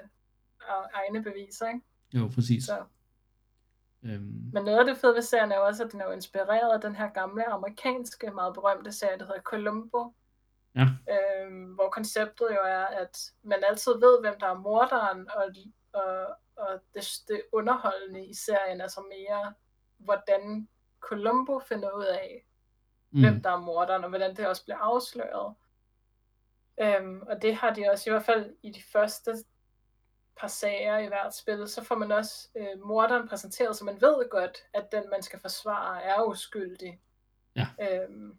e- egne beviser. Ikke? jo, præcis. Så. Øhm, Men noget af det fede ved serien er også, at den er jo inspireret af den her gamle amerikanske, meget berømte serie, der hedder Columbo. Ja. Øhm, hvor konceptet jo er, at man altid ved, hvem der er morderen, og, og, og det, det underholdende i serien er så mere, hvordan Columbo finder ud af, mm. hvem der er morderen, og hvordan det også bliver afsløret. Øhm, og det har de også, i hvert fald i de første par sager i hvert spil, så får man også øh, morderen præsenteret, så man ved godt, at den, man skal forsvare, er uskyldig. Ja. Øhm,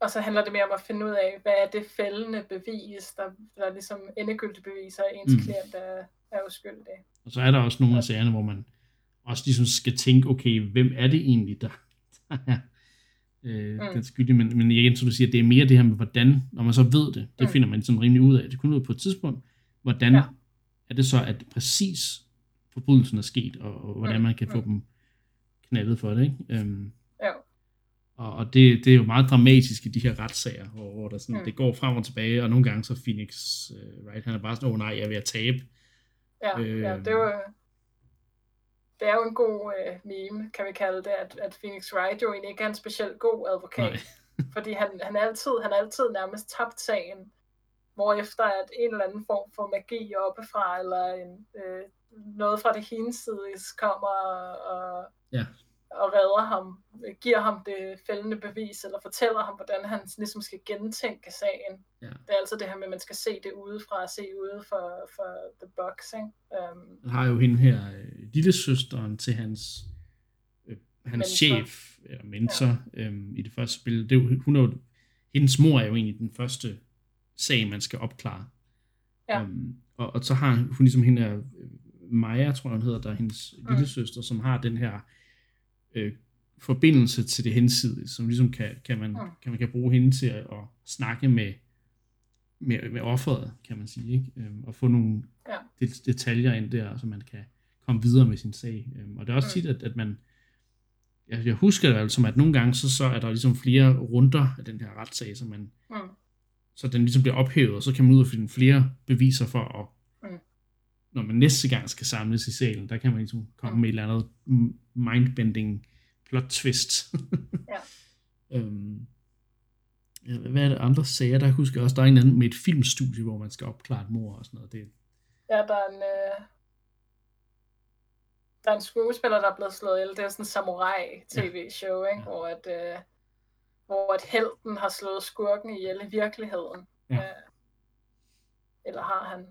og så handler det mere om at finde ud af, hvad er det fældende bevis, der, der ligesom endegyldigt beviser, at ens Mm. klient er, er uskyldig. Og så er der også nogle af sagerne, hvor man også ligesom skal tænke, okay, hvem er det egentlig, der, der er øh, mm. Den skyldige? Men, men igen, som du siger, det er mere det her med, hvordan, når man så ved det, det Mm. finder man sådan rimelig ud af. Det kunne ud på et tidspunkt, hvordan ja. Er det så, at præcis forbrydelsen er sket, og, og hvordan Mm. man kan få Mm. dem knaldet for det, ikke? Øhm. Og, og det, det er jo meget dramatisk i de her retssager, hvor, hvor der sådan, mm. Det går frem og tilbage, og nogle gange så Phoenix øh, Wright, han er bare sådan, åh oh, nej, jeg er ved at tabe. Ja, Øh. ja det, er jo, det er jo en god øh, meme, kan vi kalde det, at, at Phoenix Wright jo egentlig ikke er en specielt god advokat. Nej. fordi han, han, altid, han altid nærmest tabt sagen, hvor efter at en eller anden form for magi oppefra, eller en, øh, noget fra det hinsides kommer og, Ja. Og redder ham, giver ham det fældende bevis, eller fortæller ham, hvordan han ligesom skal gentænke sagen. Ja. Det er altså det her med, at man skal se det udefra, se ude for, for the box. Ikke? Um, Han har jo hende her, øh, lille søsteren til hans, øh, hans Mentor. chef, eller mentor, ja. øhm, i det første spil. Det er jo, hun er jo, hendes mor er jo egentlig den første sag, man skal opklare. Ja. Øhm, og, og så har hun ligesom hende her, øh, Maja, tror jeg hun hedder, der er hendes Mm. lille søster, som har den her øh, forbindelse til det hensidige, som ligesom kan, kan, man, Mm. kan man kan bruge hende til at, at snakke med, med, med offeret, kan man sige, ikke? Øhm, og få nogle Ja. det, detaljer ind der, så man kan komme videre med sin sag. Øhm, og det er også Mm. tit, at, at man, jeg, jeg husker det vel som, at nogle gange, så, så er der ligesom flere runder af den her retssag, så, man, mm, så den ligesom bliver ophævet, og så kan man ud og finde flere beviser for, at. Når man næste gang skal samles i salen, der kan man ligesom komme Mm. med et eller andet mindbending plot twist. Ja. øhm, ja, hvad er det andre sager? Der husker også, der er en anden med et filmstudie, hvor man skal opklare et mor og sådan noget. Det, ja, der er en... Øh... Der er en skuespiller, der er blevet slået ihjel. Det er sådan en samurai-tv-show, ikke? Ja. Hvor, at, øh, hvor at helten har slået skurken ihjel i virkeligheden. Ja. Øh, eller har han,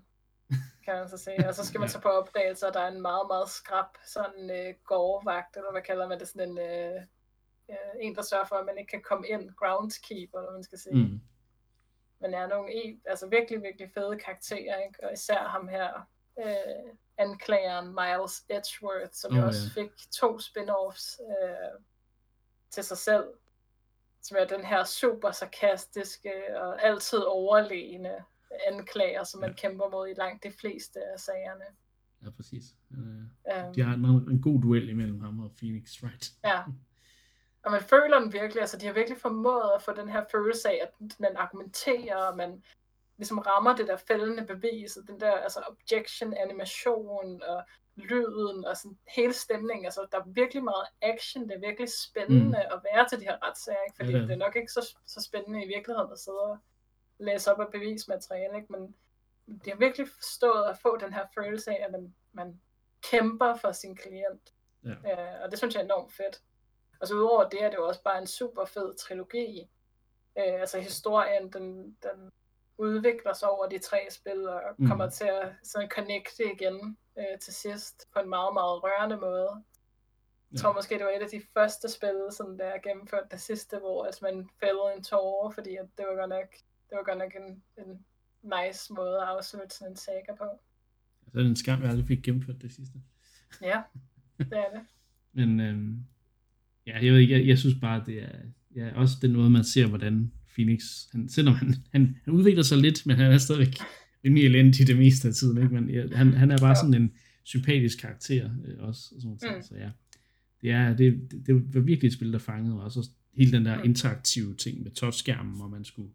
kan man så sige. Og så skal man så på opdagelse, og der er en meget, meget skrab sådan øh, gårdvagt, eller hvad kalder man det, sådan en, øh, øh, en, der sørger for, at man ikke kan komme ind, groundskeeper, eller hvad man skal sige. mm, Men er nogle e- altså virkelig, virkelig fede karakterer, ikke? og især ham her, øh, anklageren Miles Edgeworth, som oh, ja. også fik to spin-offs. Øh, til sig selv, som er den her super sarkastiske og altid overlegne anklager, som man Ja. kæmper mod i langt de fleste af sagerne. Ja, præcis. Øh, Um, de har en, en god duel imellem ham og Phoenix Wright. Ja. Og man føler den virkelig, altså de har virkelig formået at få den her følelse af, at man argumenterer, og man ligesom rammer det der fældende bevis, og den der altså objection, animation og lyden og sådan hele stemningen. Altså der er virkelig meget action, det er virkelig spændende mm. at være til de her retssager, ikke? fordi Ja, ja, det er er nok ikke så, så spændende i virkeligheden at sidde og læse op af bevismateriale, ikke? men de har virkelig forstået at få den her følelse af, at man, man kæmper for sin klient. Ja. Øh, og det synes jeg er enormt fedt. Og så udover det er det jo også bare en super fed trilogi. Øh, altså historien, den, den udvikler sig over de tre spil, og Mm. kommer til at sådan connecte igen øh, til sidst på en meget, meget rørende måde. Jeg tror måske, det var et af de første spil, sådan der gennemført det sidste, hvor altså, man fældede en tårer, fordi at det var godt nok, det var godt nok en, en nice måde at afslutte sådan en saga på. Så er det en skam, jeg aldrig fik gennemført det sidste. Ja, det er det. Men øhm, ja, jeg ved ikke, jeg, jeg synes bare, det er ja, også den måde, man ser, hvordan Phoenix, han, selvom han, han, han udvikler sig lidt, men han er stadigvæk rimelig elendig det meste af tiden, ikke? Men ja, han, han er bare sådan en sympatisk karakter øh, også, og sådan Mm. så ja. Det, er, det, det, det var virkelig et spil, der fangede mig, og så hele den der Mm. interaktive ting med touchskærmen, hvor man skulle.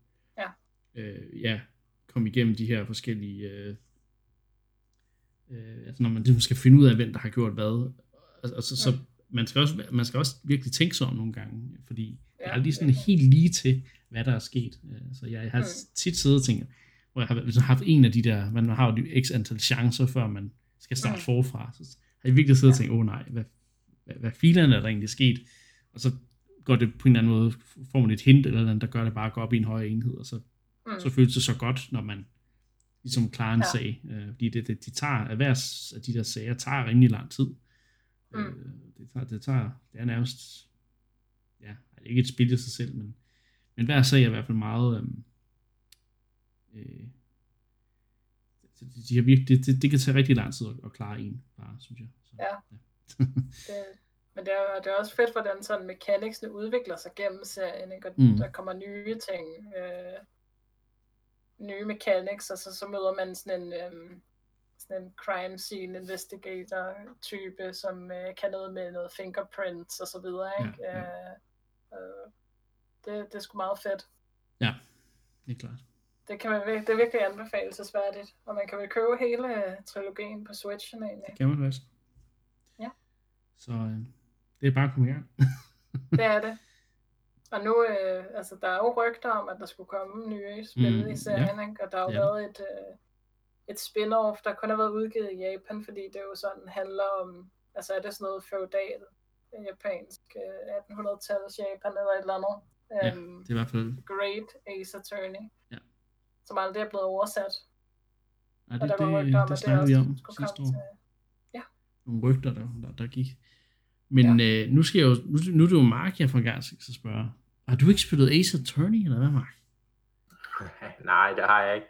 Øh, ja, komme igennem de her forskellige øh, øh, altså når man ligesom skal finde ud af, hvem der har gjort hvad, altså, altså, så Mm. man skal, også, man skal også virkelig tænke sig om nogle gange, fordi det er Ja, aldrig sådan virkelig. helt lige til, hvad der er sket. Øh, Så jeg har Mm. tit siddet og tænkt, hvor jeg har ligesom haft en af de der, man har jo de x antal chancer, før man skal starte Mm. forfra. Så har jeg virkelig siddet og Ja. tænkt, åh oh, nej, hvad, hvad, hvad filerne er der egentlig sket? Og så går det på en eller anden måde, får man et hint eller andet, der gør det bare at gå op i en højere enhed, og så, Mm. så føles det så godt, når man ligesom klarer en Ja. sag. Øh, fordi det, det, de tager, at hver af de der sager tager rimelig lang tid. Mm. Øh, det, tager, det tager, det er nærmest, ja, det er ikke et spil i sig selv, men, men hver sag er i hvert fald meget, øhm, øh, de, har virkelig, det, det, det kan tage rigtig lang tid at, at klare en, bare, synes jeg. Så, Ja. Det, men det er, det er også fedt, hvordan sådan mechanicsene udvikler sig gennem serien, ikke? og mm. der kommer nye ting, øh, nye mechanics, og så, så møder man sådan en, øhm, sådan en crime scene investigator type, som øh, kan noget med noget fingerprints og så videre, ikke? Ja, ja. Øh, øh, det, det er sgu meget fedt. ja, det er klart. Det, kan man, det er virkelig anbefalesværdigt, og man kan vel købe hele øh, trilogien på Switchen egentlig. Kan man faktisk. Ja. Så øh, det er bare at komme i gang. Det er det. Og nu, øh, altså der er jo rygter om, at der skulle komme nye spil Mm, i serien, ikke? og der har jo Ja. været et, øh, et spin-off, der kun har været udgivet i Japan, fordi det jo sådan handler om, altså er det sådan noget feudal, øh, japansk, øh, 1800-tallets Japan eller et eller andet. Ja, Øhm, Det er i hvert fald, Great Ace Attorney, Ja. som aldrig er blevet oversat. ja, Og det, der det, rygter om, det at det vi om skulle komme til... Nogle rygter, der, der, der gik. Men ja. øh, nu, skal jeg jo, nu, nu er det jo Mark, jeg for en gang skal så spørge. Har du ikke spillet Ace Attorney, eller hvad, Mark? Nej, det har jeg ikke.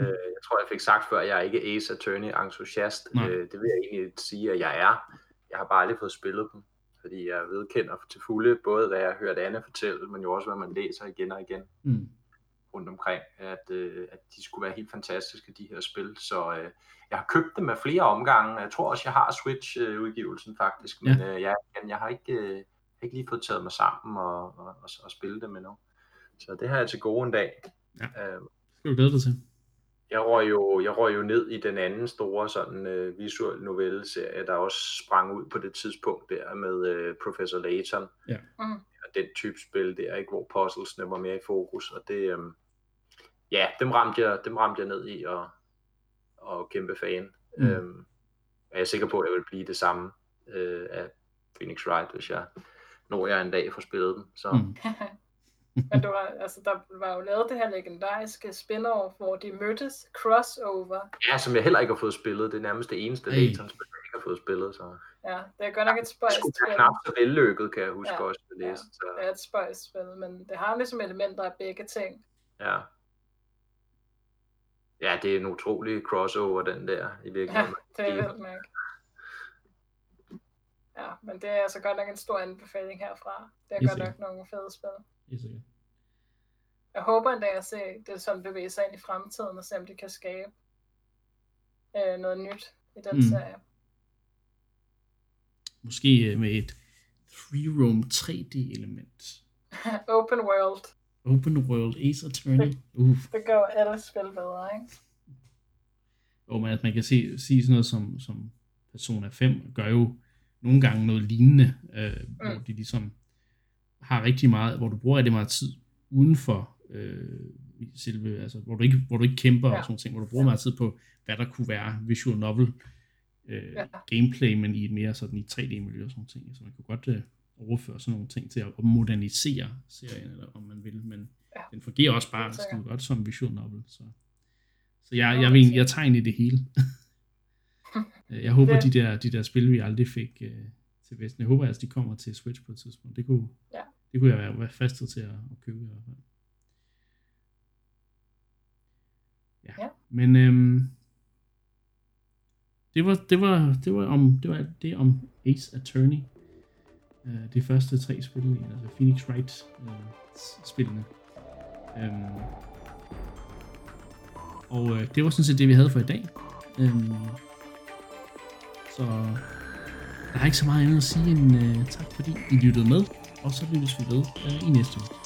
øh, jeg tror, jeg fik sagt før, at jeg er ikke Ace Attorney entusiast. Nej. Øh, det vil jeg egentlig sige, at jeg er. Jeg har bare aldrig fået spillet dem, fordi jeg vedkender til fulde både, hvad jeg har hørt Anne fortælle, men jo også, hvad man læser igen og igen Mm. rundt omkring, at, øh, at de skulle være helt fantastiske, de her spil. Så øh, jeg har købt dem af flere omgange. Jeg tror også, jeg har Switch-udgivelsen faktisk, men øh, jeg, jeg har ikke, øh, ikke lige fået taget mig sammen og, og, og, og spille dem endnu. Så det har jeg til gode en dag. Ja. Øh, Skal du glæde dig til? jeg røg jo, jeg røg jo ned i den anden store sådan øh, visuel novelleserie, der også sprang ud på det tidspunkt der med øh, Professor Layton. Mm. Og den type spil der, ikke, hvor puzzlesne var mere i fokus. Og det, øh, ja, dem ramte, jeg, dem ramte jeg ned i og, og kæmpe fan. Mm. Øhm, og jeg er sikker på, at jeg vil blive det samme øh, af Phoenix Wright, hvis jeg når jeg en dag får spillet dem. Så Mm. Men du var, altså, der var jo lavet det her legendariske spin-off, hvor de mødtes, crossover. ja, som jeg heller ikke har fået spillet. Det er nærmest det eneste Ej. Layton-spil, jeg ikke har fået spillet. Så. Ja, det er godt nok et Det skulle spil. være knap så vellykket, kan jeg huske Ja, også, at ja. læse. Så, Det er et spøjst spil, men det har ligesom elementer af begge ting. ja. Ja, det er en utrolig crossover, den der, i Ja, virkeligheden. det er Det- vildt nok. Ja, men det er altså godt nok en stor anbefaling herfra. Det er Helt godt nok sikkert. nogle fede spil. Helt sikkert. Jeg håber endda at se det sådan bevæge sig ind i fremtiden, og se om de kan skabe øh, noget nyt i den Mm. serie. Måske øh, med et free-roam 3D-element. Open world. Open World Ace Attorney. Uh. Det gør alle spil bedre, ikke? Og man, man kan se, sige sådan noget som, som Persona 5 gør jo nogle gange noget lignende, øh, mm. hvor de ligesom har rigtig meget, hvor du bruger rigtig meget tid uden for øh, selve, altså hvor du ikke, hvor du ikke kæmper ja. Ja. og sådan ting, hvor du bruger meget tid på, hvad der kunne være visual novel øh, ja. Ja. gameplay, men i et mere sådan i 3D-miljø og sådan ting. Så man kunne godt øh, overføre sådan nogle ting til at, modernisere serien, eller om man vil, men ja. Ja. den fungerer også bare skide godt som visual novel, så, så jeg, jeg, vil, helt jeg tager ind i det hele. Øh, jeg håber, Det- de der, de der spil, vi aldrig fik øh, til Vesten, jeg håber altså, de kommer til Switch på et tidspunkt. Det kunne, Ja. det kunne jeg være, være fristet til at, at købe i hvert fald. Ja. Ja. Men øhm, det var det var det var om det var det om Ace Attorney. Øh, de første tre spil, altså Phoenix Wright øh, s- spillene. Øhm, og øh, det var sådan set det vi havde for i dag. Øhm, så der er ikke så meget andet at sige end uh, tak fordi I lyttede med, og så lyttes vi ved uh, i næste uge.